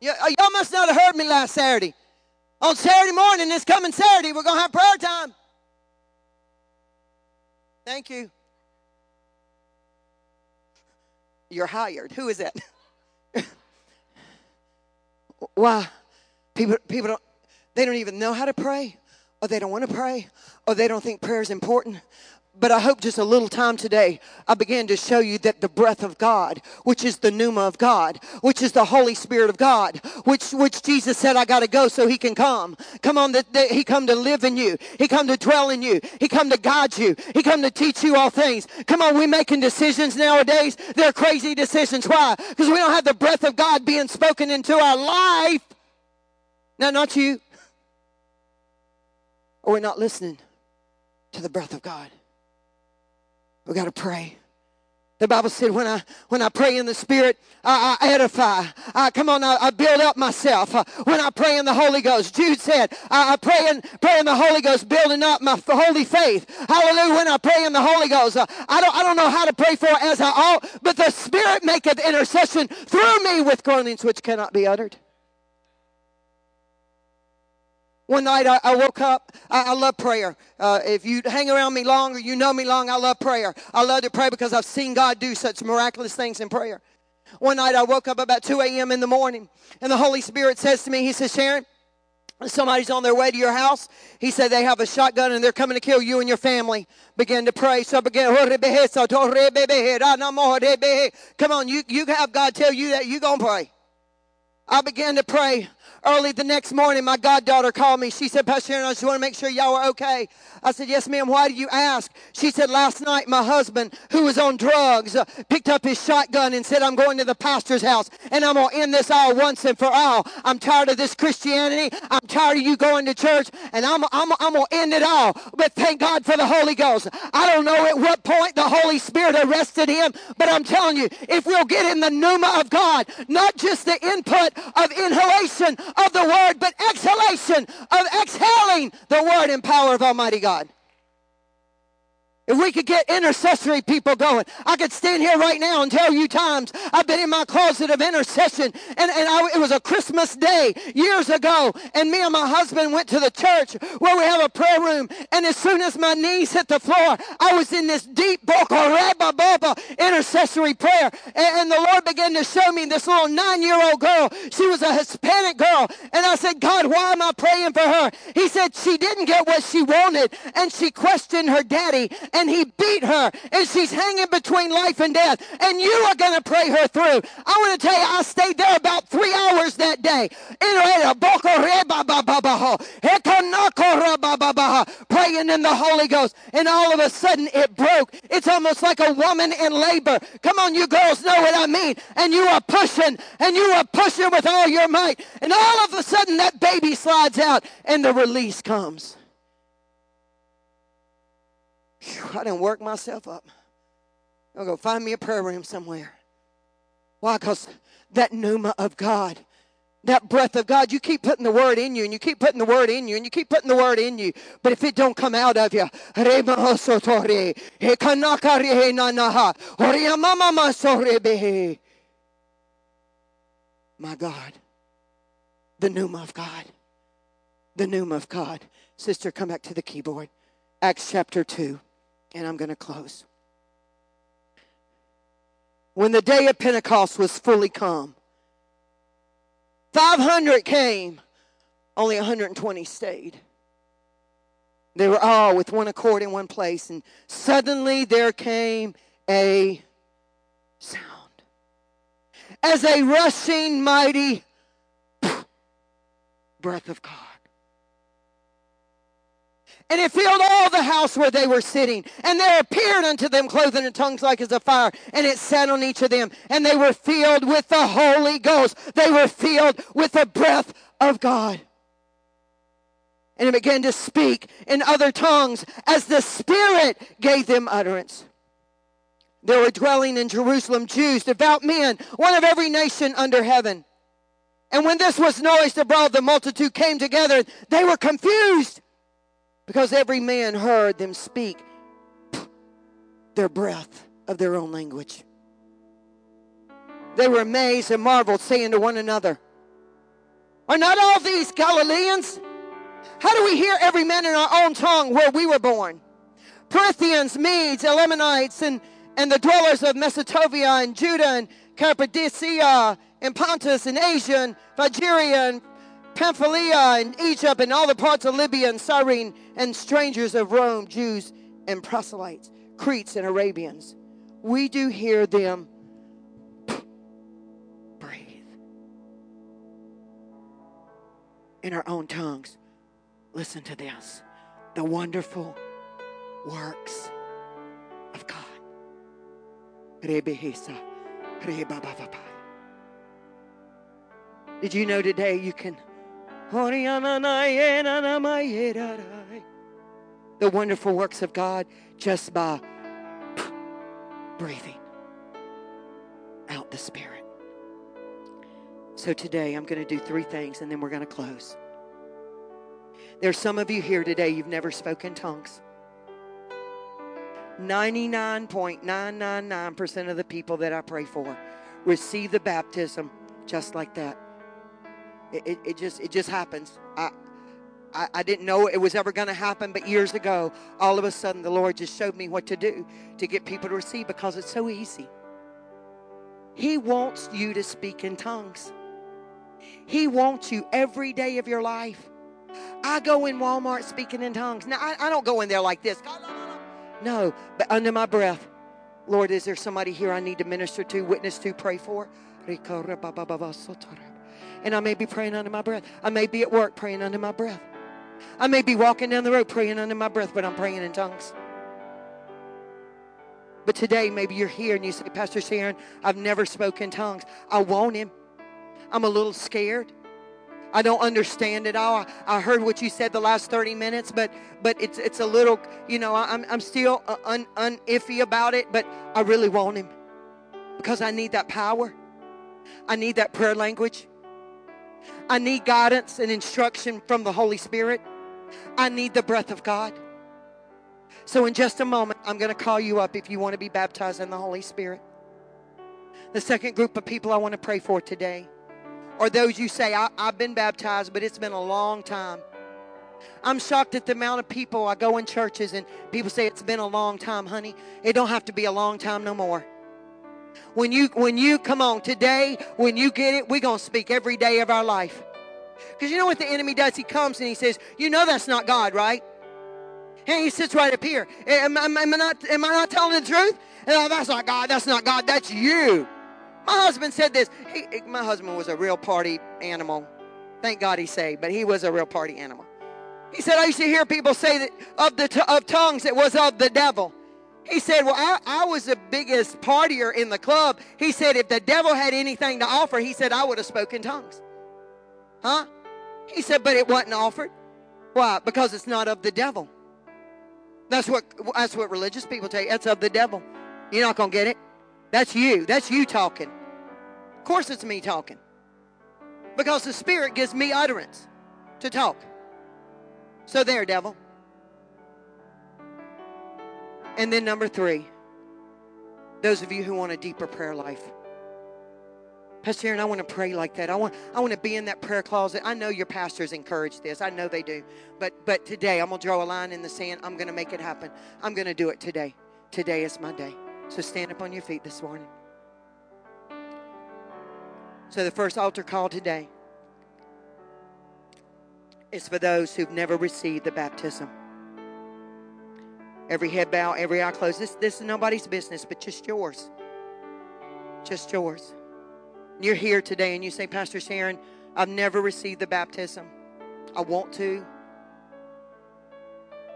Uh, y'all must not have heard me last Saturday. On Saturday morning, this coming Saturday, we're going to have prayer time. Thank you. You're hired. Who is it? [laughs] Why? People, people don't, they don't even know how to pray, or they don't want to pray, or they don't think prayer is important. But I hope just a little time today, I began to show you that the breath of God, which is the pneuma of God, which is the Holy Spirit of God, which, which Jesus said, I got to go so he can come. Come on, that, that he come to live in you. He come to dwell in you. He come to guide you. He come to teach you all things. Come on, we making decisions nowadays. They're crazy decisions. Why? Because we don't have the breath of God being spoken into our life. Now, not you. Or we're not listening to the breath of God. We got to pray. The Bible said, when I when I pray in the Spirit, I, I edify. I, come on, I, I, build up myself. Uh, when I pray in the Holy Ghost, Jude said, I, I pray in pray in the Holy Ghost, building up my holy faith. Hallelujah! When I pray in the Holy Ghost, uh, I don't I don't know how to pray for as I ought, but the Spirit maketh intercession through me with groanings which cannot be uttered. One night I, I woke up. I, I love prayer. Uh, if you hang around me long or you know me long, I love prayer. I love to pray because I've seen God do such miraculous things in prayer. One night I woke up about 2 a.m. in the morning, and the Holy Spirit says to me, He says, Sharon, somebody's on their way to your house. He said they have a shotgun and they're coming to kill you and your family. Begin to pray. So I begin. Come on, you, you have God tell you that you gonna pray. I began to pray. Early the next morning, my goddaughter called me. She said, Pastor Sharon, I just want to make sure y'all are okay. I said, Yes, ma'am. Why do you ask? She said, Last night, my husband, who was on drugs, uh, picked up his shotgun and said, I'm going to the pastor's house and I'm going to end this all once and for all. I'm tired of this Christianity. I'm tired of you going to church and I'm, I'm, I'm going to end it all. But thank God for the Holy Ghost. I don't know at what point the Holy Spirit arrested him, but I'm telling you, if we'll get in the pneuma of God, not just the input of inhalation of the word, but exhalation of exhaling the word and power of Almighty God. If we could get intercessory people going, I could stand here right now and tell you times I've been in my closet of intercession. And, and I, it was a Christmas day years ago. And me and my husband went to the church where we have a prayer room. And as soon as my knees hit the floor, I was in this deep or intercessory prayer. And, and the Lord began to show me this little nine year old girl. She was a Hispanic girl. And I said, God, why am I praying for her? He said she didn't get what she wanted. And she questioned her daddy and he beat her and she's hanging between life and death and you are going to pray her through. I want to tell you, I stayed there about three hours that day. Praying in the Holy Ghost and all of a sudden it broke. It's almost like a woman in labor. Come on, you girls know what I mean. And you are pushing and you are pushing with all your might. And all of a sudden that baby slides out and the release comes. Whew, I didn't work myself up. I'll go find me a prayer room somewhere. Why? Because that pneuma of God, that breath of God, you keep putting the word in you and you keep putting the word in you and you keep putting the word in you. But if it don't come out of you, my God, the pneuma of God, the pneuma of God. Sister, come back to the keyboard. Acts chapter 2 and I'm going to close. When the day of Pentecost was fully come, 500 came, only 120 stayed. They were all with one accord in one place, and suddenly there came a sound as a rushing mighty breath of God and it filled all the house where they were sitting. And there appeared unto them clothing and tongues like as a fire, and it sat on each of them. And they were filled with the Holy Ghost. They were filled with the breath of God. And it began to speak in other tongues as the Spirit gave them utterance. There were dwelling in Jerusalem Jews, devout men, one of every nation under heaven. And when this was noised abroad, the multitude came together. They were confused Because every man heard them speak their breath of their own language. They were amazed and marveled, saying to one another, Are not all these Galileans? How do we hear every man in our own tongue where we were born? Parthians, Medes, Elamites, and, and the dwellers of Mesopotamia and Judah and Cappadocia and Pontus and Asia and Phrygia and Pamphylia and Egypt and all the parts of Libya and Cyrene and strangers of Rome, Jews and proselytes, Cretes and Arabians. We do hear them breathe in our own tongues. Listen to this the wonderful works of God. Did you know today you can? The wonderful works of God just by breathing out the Spirit. So today I'm going to do three things and then we're going to close. There's some of you here today, you've never spoken tongues. 99.999% of the people that I pray for receive the baptism just like that. It, it, it just it just happens. I, I, I didn't know it was ever going to happen, but years ago, all of a sudden, the Lord just showed me what to do to get people to receive because it's so easy. He wants you to speak in tongues. He wants you every day of your life. I go in Walmart speaking in tongues. Now, I, I don't go in there like this. No, but under my breath, Lord, is there somebody here I need to minister to, witness to, pray for? And I may be praying under my breath. I may be at work praying under my breath. I may be walking down the road praying under my breath, but I'm praying in tongues. But today, maybe you're here and you say, Pastor Sharon, I've never spoken tongues. I want him. I'm a little scared. I don't understand it all. I, heard what you said the last 30 minutes, but but it's it's a little, you know, I'm I'm still uh, un, un iffy about it, but I really want him because I need that power. I need that prayer language. I need guidance and instruction from the Holy Spirit. I need the breath of God. So, in just a moment, I'm going to call you up if you want to be baptized in the Holy Spirit. The second group of people I want to pray for today are those you say, I, have been baptized, but it's been a long time. I'm shocked at the amount of people I go in churches and people say it's been a long time, honey. It don't have to be a long time no more. When you when you come on today, when you get it, we're gonna speak every day of our life. Because you know what the enemy does? He comes and he says, You know that's not God, right? And he sits right up here. Am, am, am I, not, am I not telling the truth? No, that's not God. That's not God. That's you. My husband said this. He, my husband was a real party animal. Thank God he saved, but he was a real party animal. He said, I used to hear people say that of the of tongues, it was of the devil. He said, Well, I, I was the biggest partier in the club. He said, If the devil had anything to offer, he said, I would have spoken tongues. Huh? He said, But it wasn't offered. Why? Because it's not of the devil. That's what that's what religious people tell you. That's of the devil. You're not gonna get it. That's you. That's you talking. Of course, it's me talking. Because the Spirit gives me utterance to talk. So, there, devil. And then, number three, those of you who want a deeper prayer life. Pastor Sharon, I want to pray like that. I want, I want to be in that prayer closet. I know your pastors encourage this. I know they do. But, but today, I'm going to draw a line in the sand. I'm going to make it happen. I'm going to do it today. Today is my day. So stand up on your feet this morning. So the first altar call today is for those who've never received the baptism. Every head bow, every eye closed. This, this is nobody's business, but just yours. Just yours. You're here today and you say, Pastor Sharon, I've never received the baptism. I want to.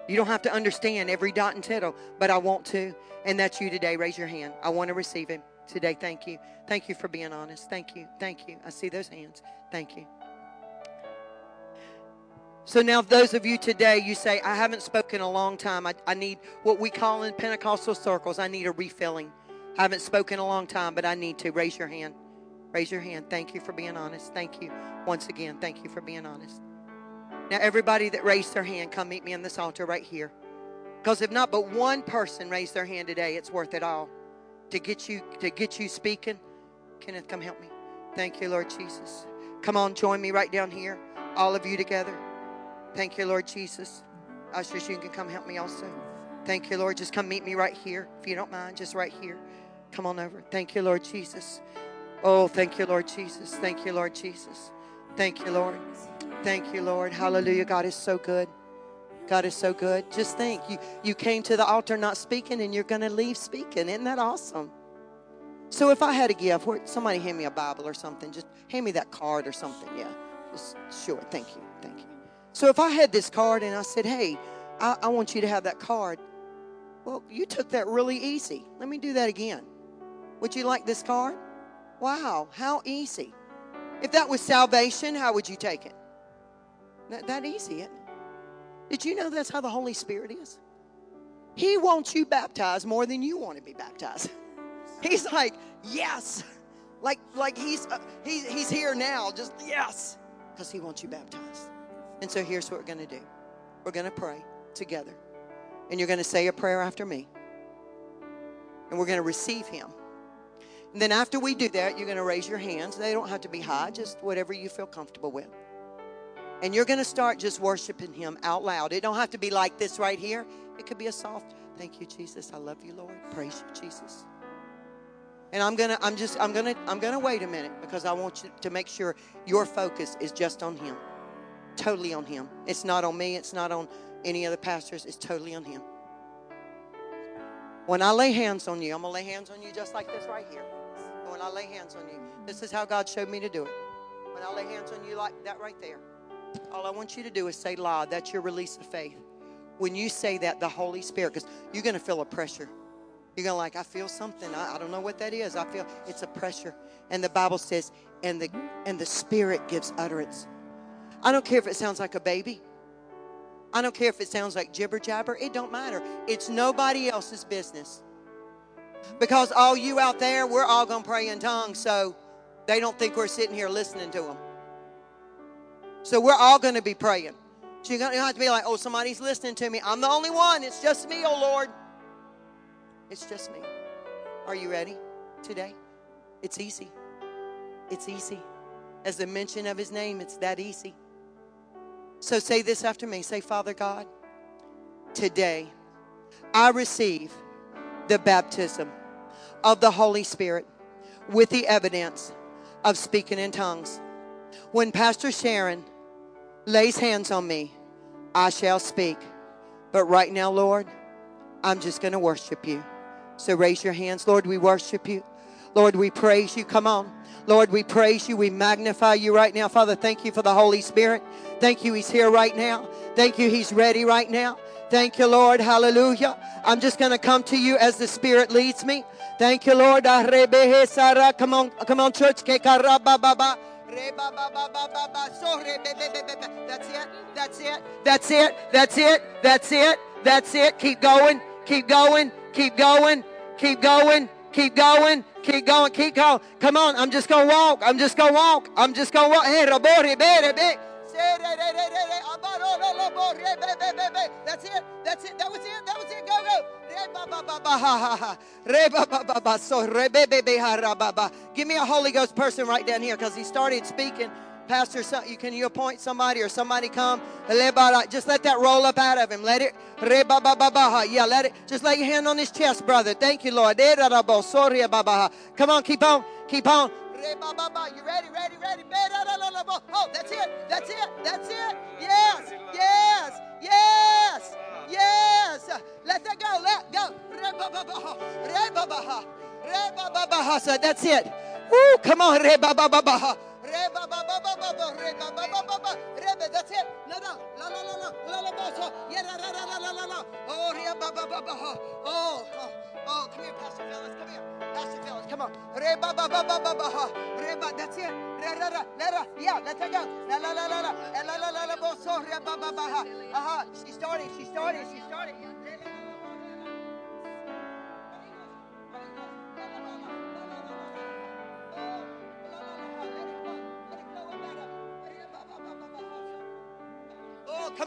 You don't have to understand every dot and tittle, but I want to. And that's you today. Raise your hand. I want to receive him today. Thank you. Thank you for being honest. Thank you. Thank you. I see those hands. Thank you. So now, those of you today, you say, I haven't spoken a long time. I, I need what we call in Pentecostal circles, I need a refilling. I haven't spoken a long time, but I need to. Raise your hand. Raise your hand. Thank you for being honest. Thank you. Once again, thank you for being honest. Now, everybody that raised their hand, come meet me on this altar right here. Because if not but one person raised their hand today, it's worth it all to get you to get you speaking. Kenneth, come help me. Thank you, Lord Jesus. Come on, join me right down here, all of you together. Thank you, Lord Jesus. Ushers, you can come help me also. Thank you, Lord. Just come meet me right here, if you don't mind, just right here. Come on over. Thank you, Lord Jesus. Oh, thank you, Lord Jesus. Thank you, Lord Jesus. Thank you, Lord. Thank you, Lord. Hallelujah. God is so good. God is so good. Just think, you, you came to the altar not speaking and you're going to leave speaking. Isn't that awesome? So if I had a gift, somebody hand me a Bible or something, just hand me that card or something. Yeah, just sure. Thank you. Thank you. So if I had this card and I said, hey, I, I want you to have that card. Well, you took that really easy. Let me do that again. Would you like this card? Wow, how easy. If that was salvation, how would you take it? That, that easy, it? Did you know that's how the Holy Spirit is? He wants you baptized more than you want to be baptized. [laughs] He's like, yes. Like, like he's, uh, he's, he's here now, just yes. Because he wants you baptized. And so here's what we're going to do we're going to pray together. And you're going to say a prayer after me. And we're going to receive him. And then after we do that, you're going to raise your hands. They don't have to be high, just whatever you feel comfortable with. And you're going to start just worshiping him out loud. It don't have to be like this right here. It could be a soft, thank you, Jesus. I love you, Lord. Praise you, Jesus. And I'm gonna, I'm just, I'm gonna, I'm gonna wait a minute because I want you to make sure your focus is just on him. Totally on him. It's not on me, it's not on any other pastors, it's totally on him. When I lay hands on you, I'm gonna lay hands on you just like this right here. When I lay hands on you, this is how God showed me to do it. When I lay hands on you like that right there, all I want you to do is say "La." That's your release of faith. When you say that, the Holy Spirit, because you're gonna feel a pressure. You're gonna like, I feel something. I, I don't know what that is. I feel it's a pressure. And the Bible says, and the and the Spirit gives utterance. I don't care if it sounds like a baby. I don't care if it sounds like jibber jabber. It don't matter. It's nobody else's business. Because all you out there, we're all going to pray in tongues, so they don't think we're sitting here listening to them. So we're all going to be praying. So you don't have to be like, oh, somebody's listening to me. I'm the only one. It's just me, oh Lord. It's just me. Are you ready today? It's easy. It's easy. As the mention of his name, it's that easy. So say this after me. Say, Father God, today I receive the baptism of the Holy Spirit with the evidence of speaking in tongues. When Pastor Sharon lays hands on me, I shall speak. But right now, Lord, I'm just going to worship you. So raise your hands. Lord, we worship you. Lord, we praise you. Come on. Lord, we praise you. We magnify you right now. Father, thank you for the Holy Spirit. Thank you, He's here right now. Thank you, He's ready right now. Thank you, Lord. Hallelujah. I'm just going to come to you as the Spirit leads me. Thank you, Lord. Ah, come on, come on, church. That's it. That's it. That's it. That's it. That's it. That's it. Keep going. Keep going. Keep going. Keep going. Keep going. Keep going. Keep going. Come on. I'm just going to walk. I'm just going to walk. I'm just going to walk. That's it. That's it. That was it. That was it. Go, go. Give me a Holy Ghost person right down here because he started speaking. Pastor, you can you appoint somebody or somebody come? Just let that roll up out of him. Let it. Yeah, let it. Just lay your hand on his chest, brother. Thank you, Lord. Come on, keep on, keep on. You ready, ready, ready? Oh, that's it. That's it. That's it. Yes, yes, yes, yes. Let that go. Let go. That's it. Woo, come on. That's it. No, no. La, la, la, la. La, la, la. Yeah, la, la, la, la, la, la. Oh, yeah, ba, ba, ba, ba. Oh, oh, oh. Come here, Pastor Phyllis. Come here. Pastor Phyllis, come on. Re, ba, ba, ba, ba, ba, ba. Re. That's it. Ra, ra, la, ra. Yeah, let her go. La, la, la, la, la. La, la, la, la, bo, so, re, ba, ba, ba. Aha. She started. She started. She started.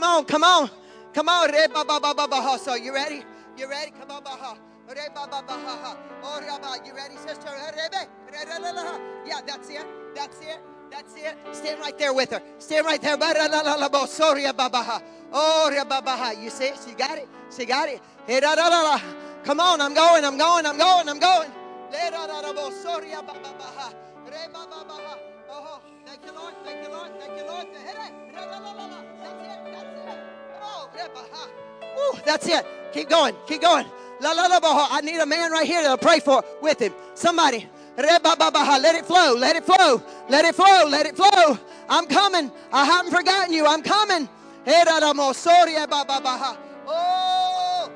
Come on, come on. Come on. So you ready? You ready? Come on, baha. Oh, you ready, sister? Yeah, that's it. That's it. That's it. Stand right there with her. Stand right there. Oh, you see? She got it. She got it. Come on, I'm going, I'm going, I'm going, I'm going. Oh, thank you, Lord. Thank you, Lord. Thank you, Lord. Oh, that's it. Keep going. Keep going. La la la I need a man right here to pray for with him. Somebody. Let it flow. Let it flow. Let it flow. Let it flow. I'm coming. I haven't forgotten you. I'm coming. Oh,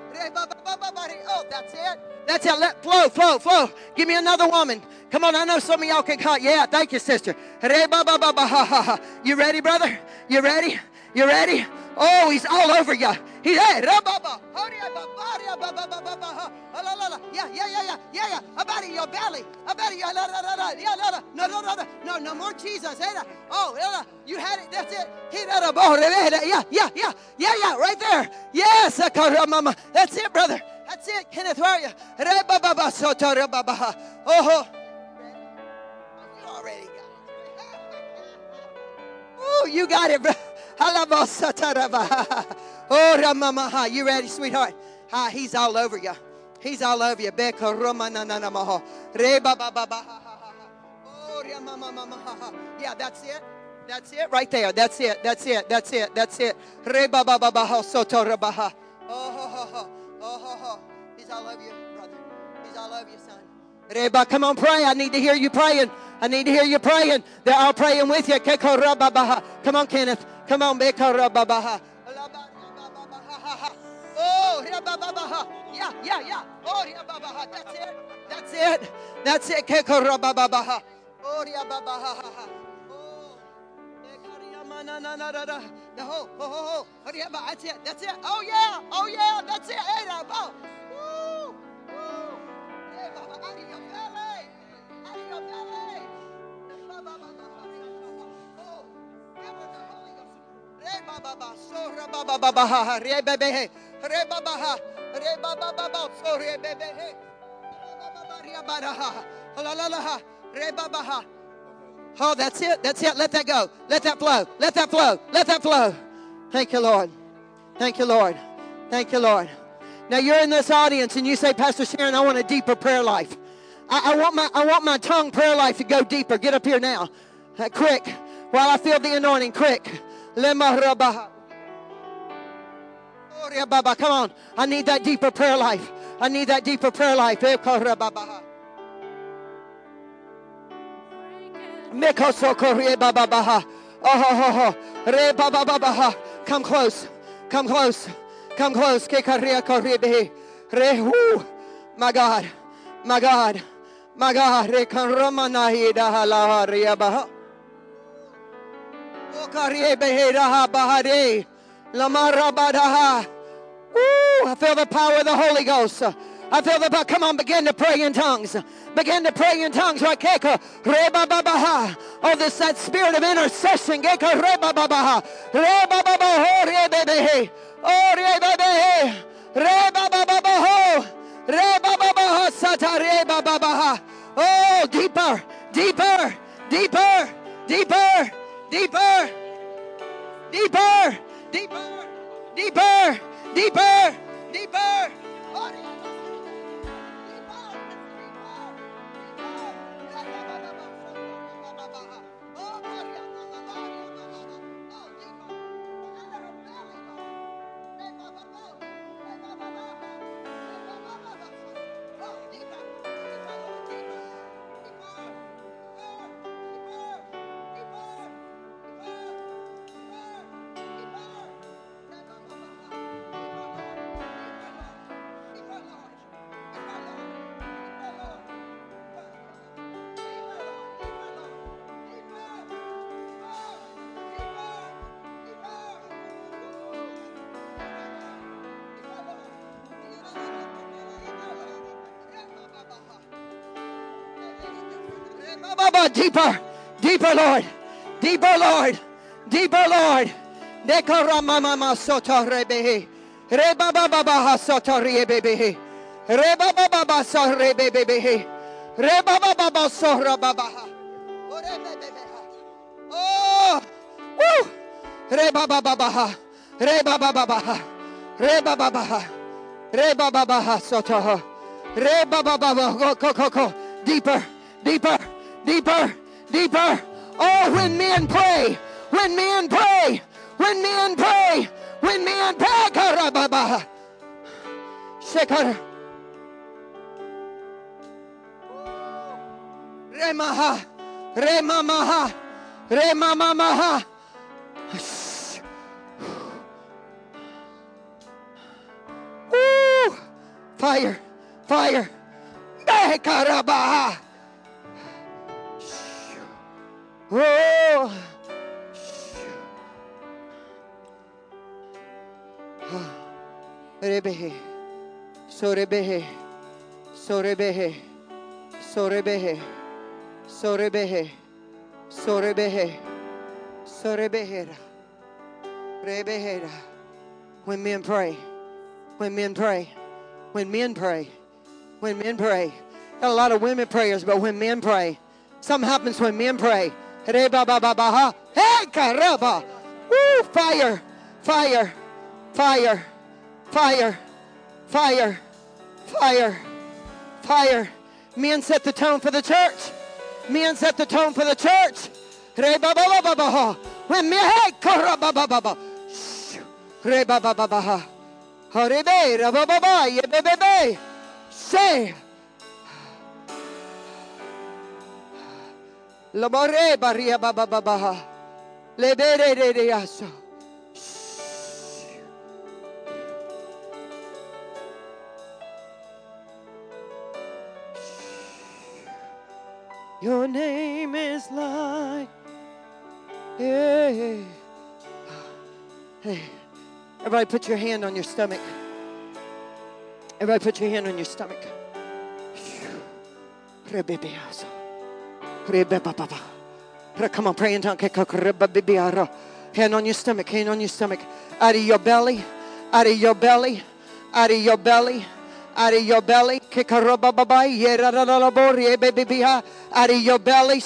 oh, that's it. That's it. Let flow, flow, flow. Give me another woman. Come on, I know some of y'all can cut. Yeah, thank you, sister. You ready, brother? You ready? You ready? Oh, he's all over you. He's hey, yeah, yeah, yeah, yeah, yeah, yeah. About in your belly. About in your no, no, no, no, no, no more Jesus. Oh, you had it. That's it. Yeah, yeah, yeah, yeah, yeah. Right there. Yes, that's it, brother. That's it. Kenneth, where are you? Oh, you already got it. [laughs] Oh, you got it, bro. Oh, Ramamaha. You ready, sweetheart? Ah, he's all over you. He's all over you. Beka Romananamaha. Reba Baba. Oh, ra maha ha. Yeah, that's it. That's it right there. That's it. That's it. That's it. That's it. Reba Baba Soto Rabaha. Oh, ho, ho, ho. Oh, ho, ho. He's all over you, brother. He's all over you, son. Reba, come on, pray. I need to hear you praying. I need to hear you praying. They're all praying with you. Come on, Kenneth. Come on. Oh, yeah, yeah, yeah. Oh, that's it. That's it. That's it. Oh. Oh, oh. That's it. That's it. Oh yeah. Oh yeah. That's it. Oh. Oh, that's it. That's it. Let that go. Let that flow. Let that flow. Let that flow. Thank you, Lord. Thank you, Lord. Thank you, Lord. Now you're in this audience and you say, Pastor Sharon, I want a deeper prayer life. I, I want my I want my tongue prayer life to go deeper. Get up here now. Uh, quick. While I feel the anointing, quick. Oh, come on. I need that deeper prayer life. I need that deeper prayer life. Eh, come close. Come close. Come close. My God. My God. My God. Ooh, I feel the power of the Holy Ghost. I feel the power. Come on, begin to pray in tongues. Begin to pray in tongues. Right. Oh, this that spirit of intercession. Oh, deeper, deeper, deeper, deeper, deeper, deeper. Deeper, deeper, deeper, deeper, deeper, deeper. deeper, deeper, Lord, deeper, Lord, deeper, Lord, Dekora mama ma soto rebehe. Reba baba baha soto rebehe. Reba baba ba so rebehe. Reba baba ba so rababaha. Oh, woo. Reba baba baha. Reba baba baha. Reba baba baha. Reba baba baha soto. Reba baba go go go go. Deeper, deeper, deeper, deeper. Oh, when men pray, when men pray, when men pray, when men pray. Shekar. Remaha, Remamaha, Remamamaha. Woo! Fire, fire. Bekarabaha. Oh. Rebehe. Sorebehe. Sorebehe. Sorebehe. Sorebehe. Sorebehe. Sorebehera. Rebehera. When men pray. When men pray. When men pray. When men pray. Got a lot of women prayers, but when men pray, something happens when men pray. Reba ba ba ba ha. Hey karaba. Woo! Fire. Fire. Fire. Fire. Fire. Fire. Fire. Men set the tone for the church. Men set the tone for the church. Reba ba ba ba ba ha. When men hey karaba ba ba ba. Ba. Shh. Reba ba Your name is light. Yeah. Hey. Eh. Everybody put your hand on your stomach. Everybody put your hand on your stomach. Rebebeaso. Come on, pray in tongue. Kekorebebearo. Hand on your stomach, hand on your stomach. Out of your belly, out of your belly, out of your belly, out of your belly. Out of your belly.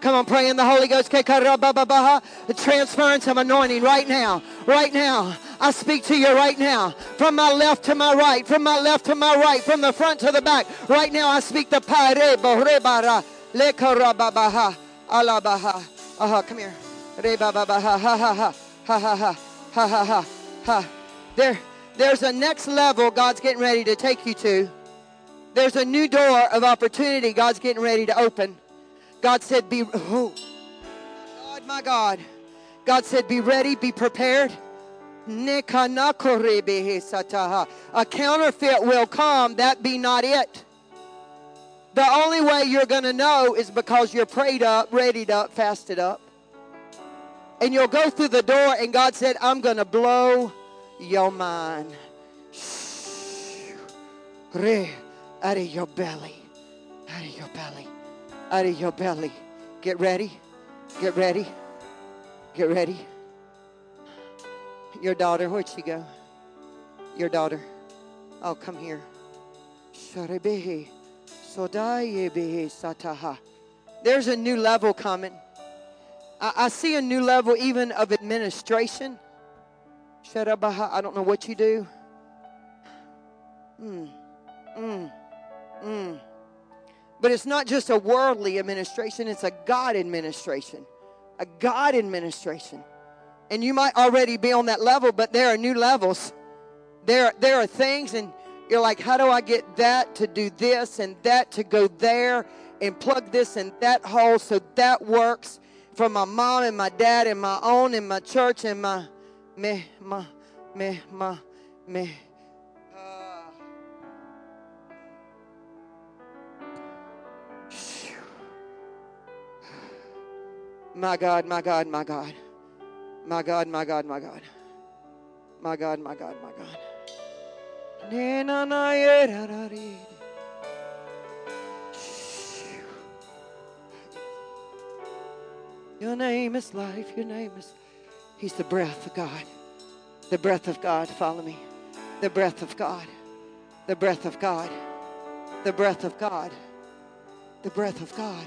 Come on, pray in the Holy Ghost. Transference of anointing right now. Right now. I speak to you right now. From my left to my right. From my left to my right. From the front to the back. Right now I speak the pare borebara. Lekorobabaha. Alabaha. Uh-huh. Come here. Rebababaha. Ha ha ha. Ha ha ha. Ha ha ha. Ha. There, there's a next level God's getting ready to take you to. There's a new door of opportunity God's getting ready to open. God said, Be oh, God, my God. God said, Be ready, be prepared. A counterfeit will come, that be not it. The only way you're going to know is because you're prayed up, readied up, fasted up. And you'll go through the door, and God said, I'm going to blow your mind. Out of your belly. Out of your belly. Out of your belly. Get ready. Get ready. Get ready. Your daughter, where'd she go? Your daughter. Oh, come here. There's a new level coming. I, I see a new level even of administration. I don't know what you do. Mm, mm, mm. But it's not just a worldly administration, it's a God administration. A God administration. And you might already be on that level, but there are new levels. There, there are things, and you're like, how do I get that to do this and that to go there and plug this in that hole so that works for my mom and my dad and my own and my church and my me, ma, me, ma, me. Uh. [sighs] My God, my God, my God. My God, my God, my God. My God, my God, my God. Your name is life. Your name is He's the breath of God. The breath of God. Follow me. The breath of God. The breath of God. The breath of God. The breath of God.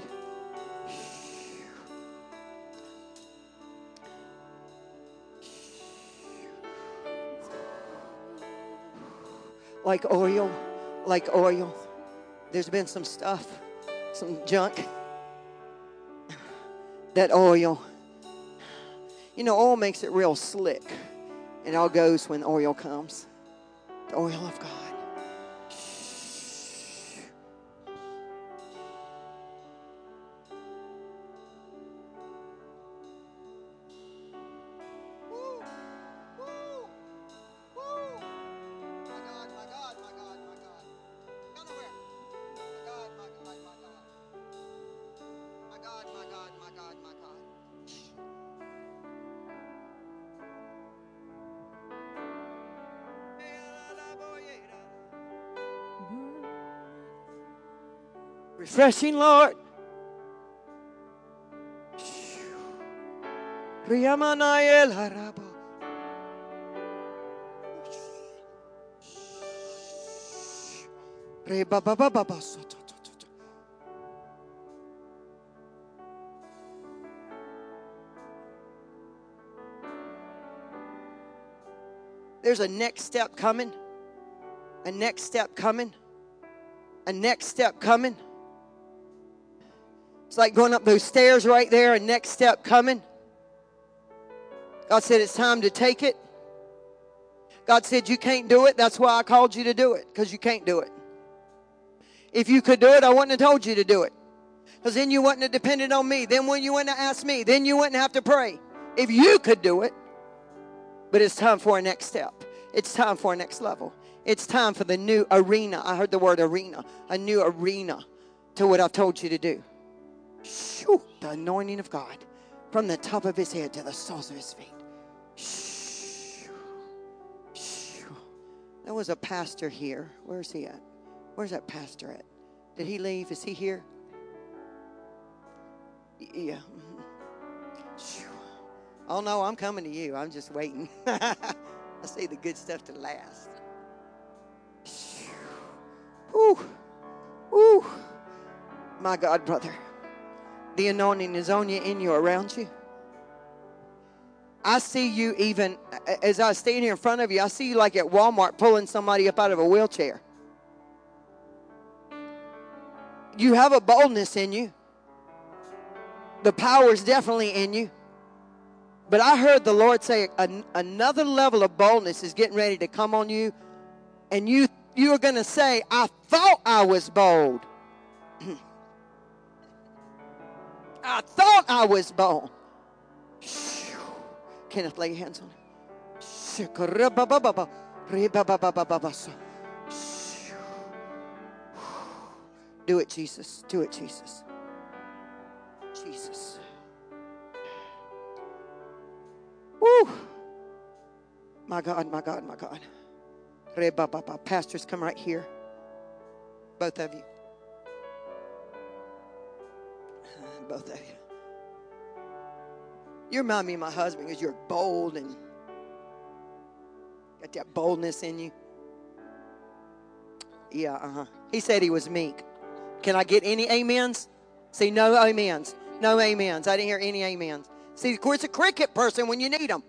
Like oil, like oil. There's been some stuff, some junk. That oil. You know, oil makes it real slick. It all goes when oil comes. The oil of God. Refreshing, Lord. There's a next step coming. A next step coming. A next step coming. Like going up those stairs right there, and next step coming. God said it's time to take it. God said you can't do it. That's why I called you to do it, because you can't do it. If you could do it, I wouldn't have told you to do it. Because then you wouldn't have depended on me. Then when you wouldn't have asked me, then you wouldn't have to pray. If you could do it. But it's time for a next step. It's time for a next level. It's time for the new arena. I heard the word arena. A new arena to what I've told you to do. Shoo, the anointing of God from the top of his head to the soles of his feet. Shoo, shoo. There was a pastor here. Where's he at? Where's that pastor at? Did he leave? Is he here? Yeah. Oh no, I'm coming to you. I'm just waiting. [laughs] I see the good stuff to last. Ooh, ooh, my God, brother. The anointing is on you, in you, around you. I see you even as I stand here in front of you, I see you like at Walmart pulling somebody up out of a wheelchair. You have a boldness in you. The power is definitely in you. But I heard the Lord say another level of boldness is getting ready to come on you. And you, you are going to say, I thought I was bold. [clears throat] I thought I was born. Kenneth, lay your hands on him. Do it, Jesus. Do it, Jesus. Jesus. Woo. My God, my God, my God. Pastors, come right here. Both of you. Both of you. You remind me of my husband because you're bold and got that boldness in you. Yeah, uh huh. He said he was meek. Can I get any amens? See, no amens. No amens. I didn't hear any amens. See, of course, a cricket person when you need them.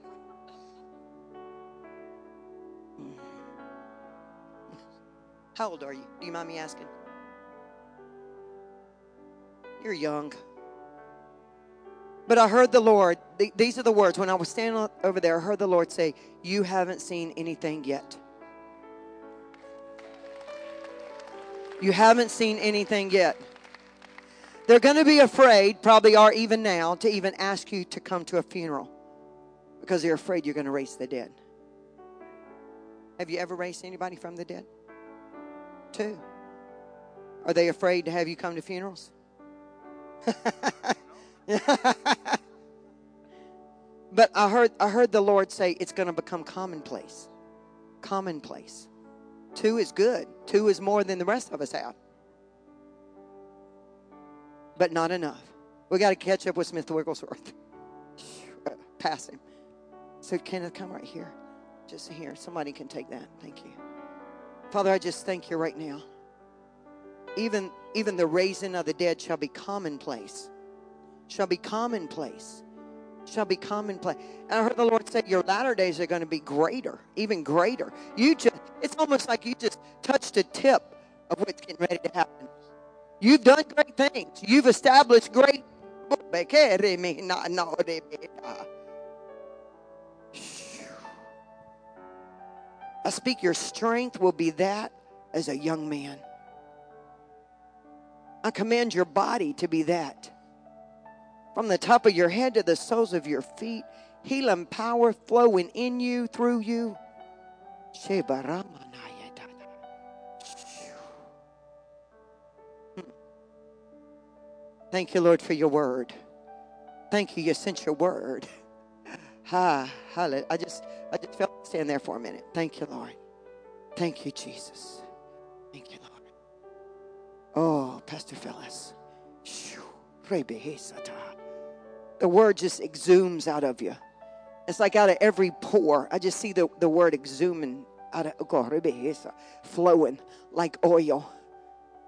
How old are you? Do you mind me asking? You're young. But I heard the Lord, these are the words. When I was standing over there, I heard the Lord say, You haven't seen anything yet. You haven't seen anything yet. They're going to be afraid, probably are even now, to even ask you to come to a funeral because they're afraid you're going to raise the dead. Have you ever raised anybody from the dead? Two. Are they afraid to have you come to funerals? [laughs] [laughs] but I heard I heard the Lord say it's going to become commonplace. Commonplace. Two is good. Two is more than the rest of us have. But not enough. We got to catch up with Smith Wigglesworth. [laughs] Pass him. So, Kenneth, come right here. Just here. Somebody can take that. Thank you. Father, I just thank you right now. Even, even the raising of the dead shall be commonplace. Shall be commonplace. Shall be commonplace. And I heard the Lord say, Your latter days are going to be greater, even greater. You just, it's almost like you just touched a tip of what's getting ready to happen. You've done great things. You've established great. I speak your strength will be that as a young man. I command your body to be that. From the top of your head to the soles of your feet, healing power flowing in you, through you. Hmm. Thank you, Lord, for your word. Thank you, you sent your word. [laughs] Ha, hallelujah. I just, I just felt stand there for a minute. Thank you, Lord. Thank you, Jesus. Thank you, Lord. Oh, Pastor Phyllis. The word just exhumes out of you. It's like out of every pore. I just see the, the word exhuming out of oh, flowing like oil.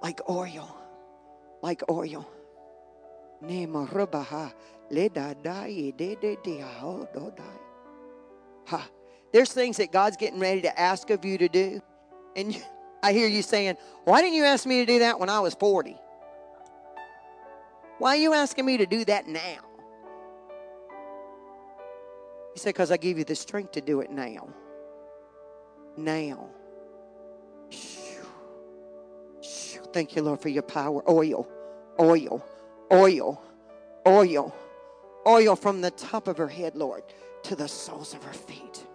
Like oil. Like oil. Ha. There's things that God's getting ready to ask of you to do. And I hear you saying, Why didn't you ask me to do that when I was 40? Why are you asking me to do that now? He said, Because I give you the strength to do it now. Now. Thank you, Lord, for your power. Oil, oil, oil, oil, oil from the top of her head, Lord, to the soles of her feet.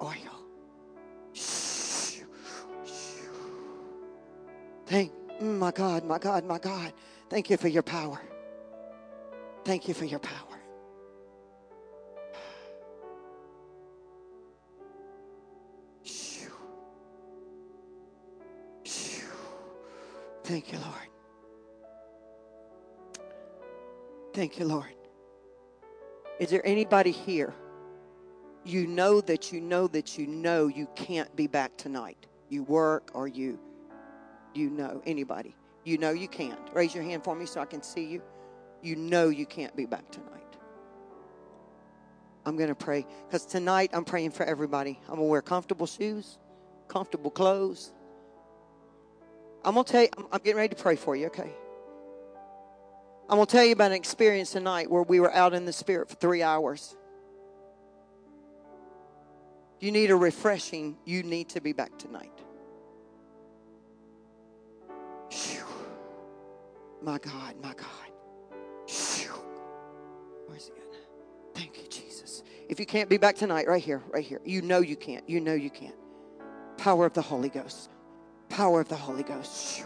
Oil. Thank my God, my God, my God. Thank you for your power. Thank you for your power. Thank you, Lord. Thank you, Lord. Is there anybody here? You know that you know that you know you can't be back tonight. You work or you you know anybody. You know you can't. Raise your hand for me so I can see you. You know you can't be back tonight. I'm going to pray because tonight I'm praying for everybody. I'm going to wear comfortable shoes, comfortable clothes. I'm going to tell you, I'm, I'm getting ready to pray for you, okay? I'm going to tell you about an experience tonight where we were out in the Spirit for three hours. You need a refreshing, you need to be back tonight. My God, my God. Where's he at? Thank you, Jesus. If you can't be back tonight, right here, right here. You know you can't. You know you can't. Power of the Holy Ghost. Power of the Holy Ghost.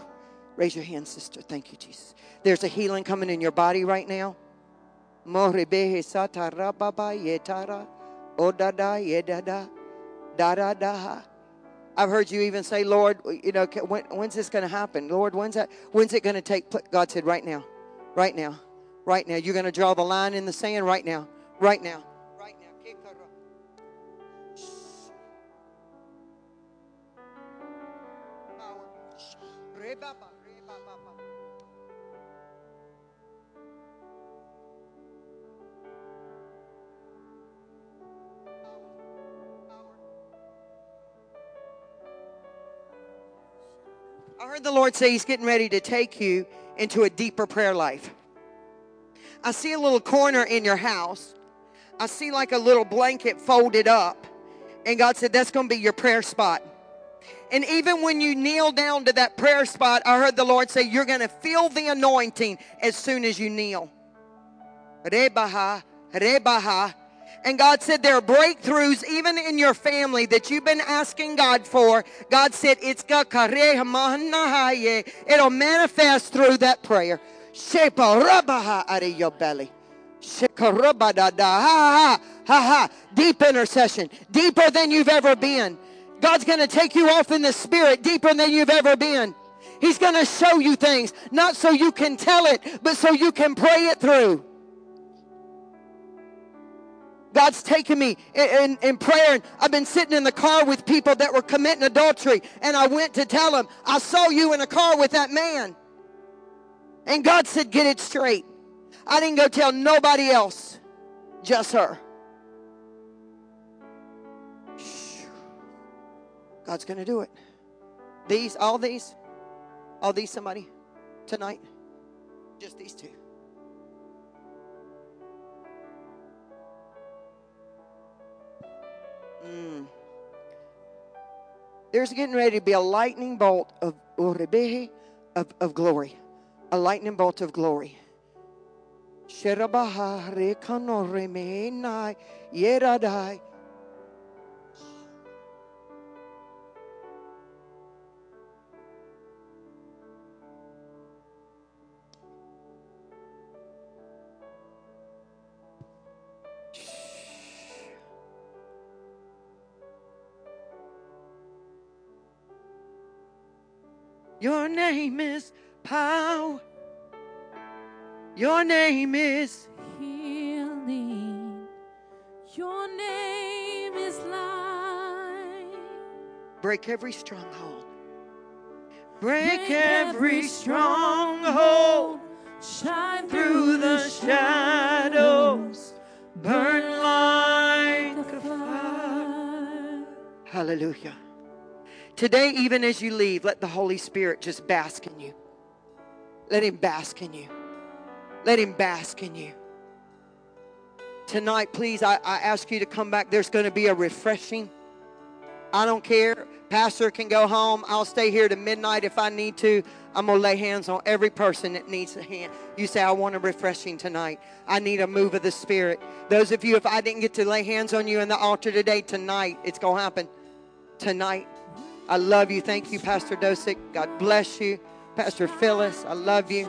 Raise your hand, sister. Thank you, Jesus. There's a healing coming in your body right now. I've heard you even say, Lord, you know, when, when's this going to happen? Lord, when's that? When's it going to take place? God said, right now, right now, right now. You're going to draw the line in the sand right now, right now, right now. I heard the Lord say He's getting ready to take you into a deeper prayer life. I see a little corner in your house. I see like a little blanket folded up. And God said, That's going to be your prayer spot. And even when you kneel down to that prayer spot, I heard the Lord say, You're going to feel the anointing as soon as you kneel. Rebaha, rebaha, and God said there are breakthroughs even in your family that you've been asking God for. God said it's it'll manifest through that prayer. out of your belly. Deep intercession, deeper than you've ever been. God's going to take you off in the spirit deeper than you've ever been. He's going to show you things, not so you can tell it, but so you can pray it through. God's taken me in, in, in, prayer, and I've been sitting in the car with people that were committing adultery, and I went to tell them, I saw you in a car with that man. And God said, Get it straight. I didn't go tell nobody else, just her. God's going to do it. These, all these, all these, somebody tonight, just these two. Mm. There's getting ready to be a lightning bolt of of, of glory. A lightning bolt of glory. Your name is power. Your name is healing. Your name is light. Break every stronghold. Break, Break every stronghold. Shine through the shadows. Burn like a fire. Hallelujah. Today, even as you leave, let the Holy Spirit just bask in you. Let Him bask in you. Let Him bask in you. Tonight, please, I, I ask you to come back. There's going to be a refreshing. I don't care. Pastor can go home. I'll stay here to midnight if I need to. I'm going to lay hands on every person that needs a hand. You say, I want a refreshing tonight. I need a move of the Spirit. Those of you, if I didn't get to lay hands on you in the altar today, tonight, it's going to happen. Tonight. I love you. Thank you, Pastor Dosick. God bless you. Pastor Phyllis, I love you.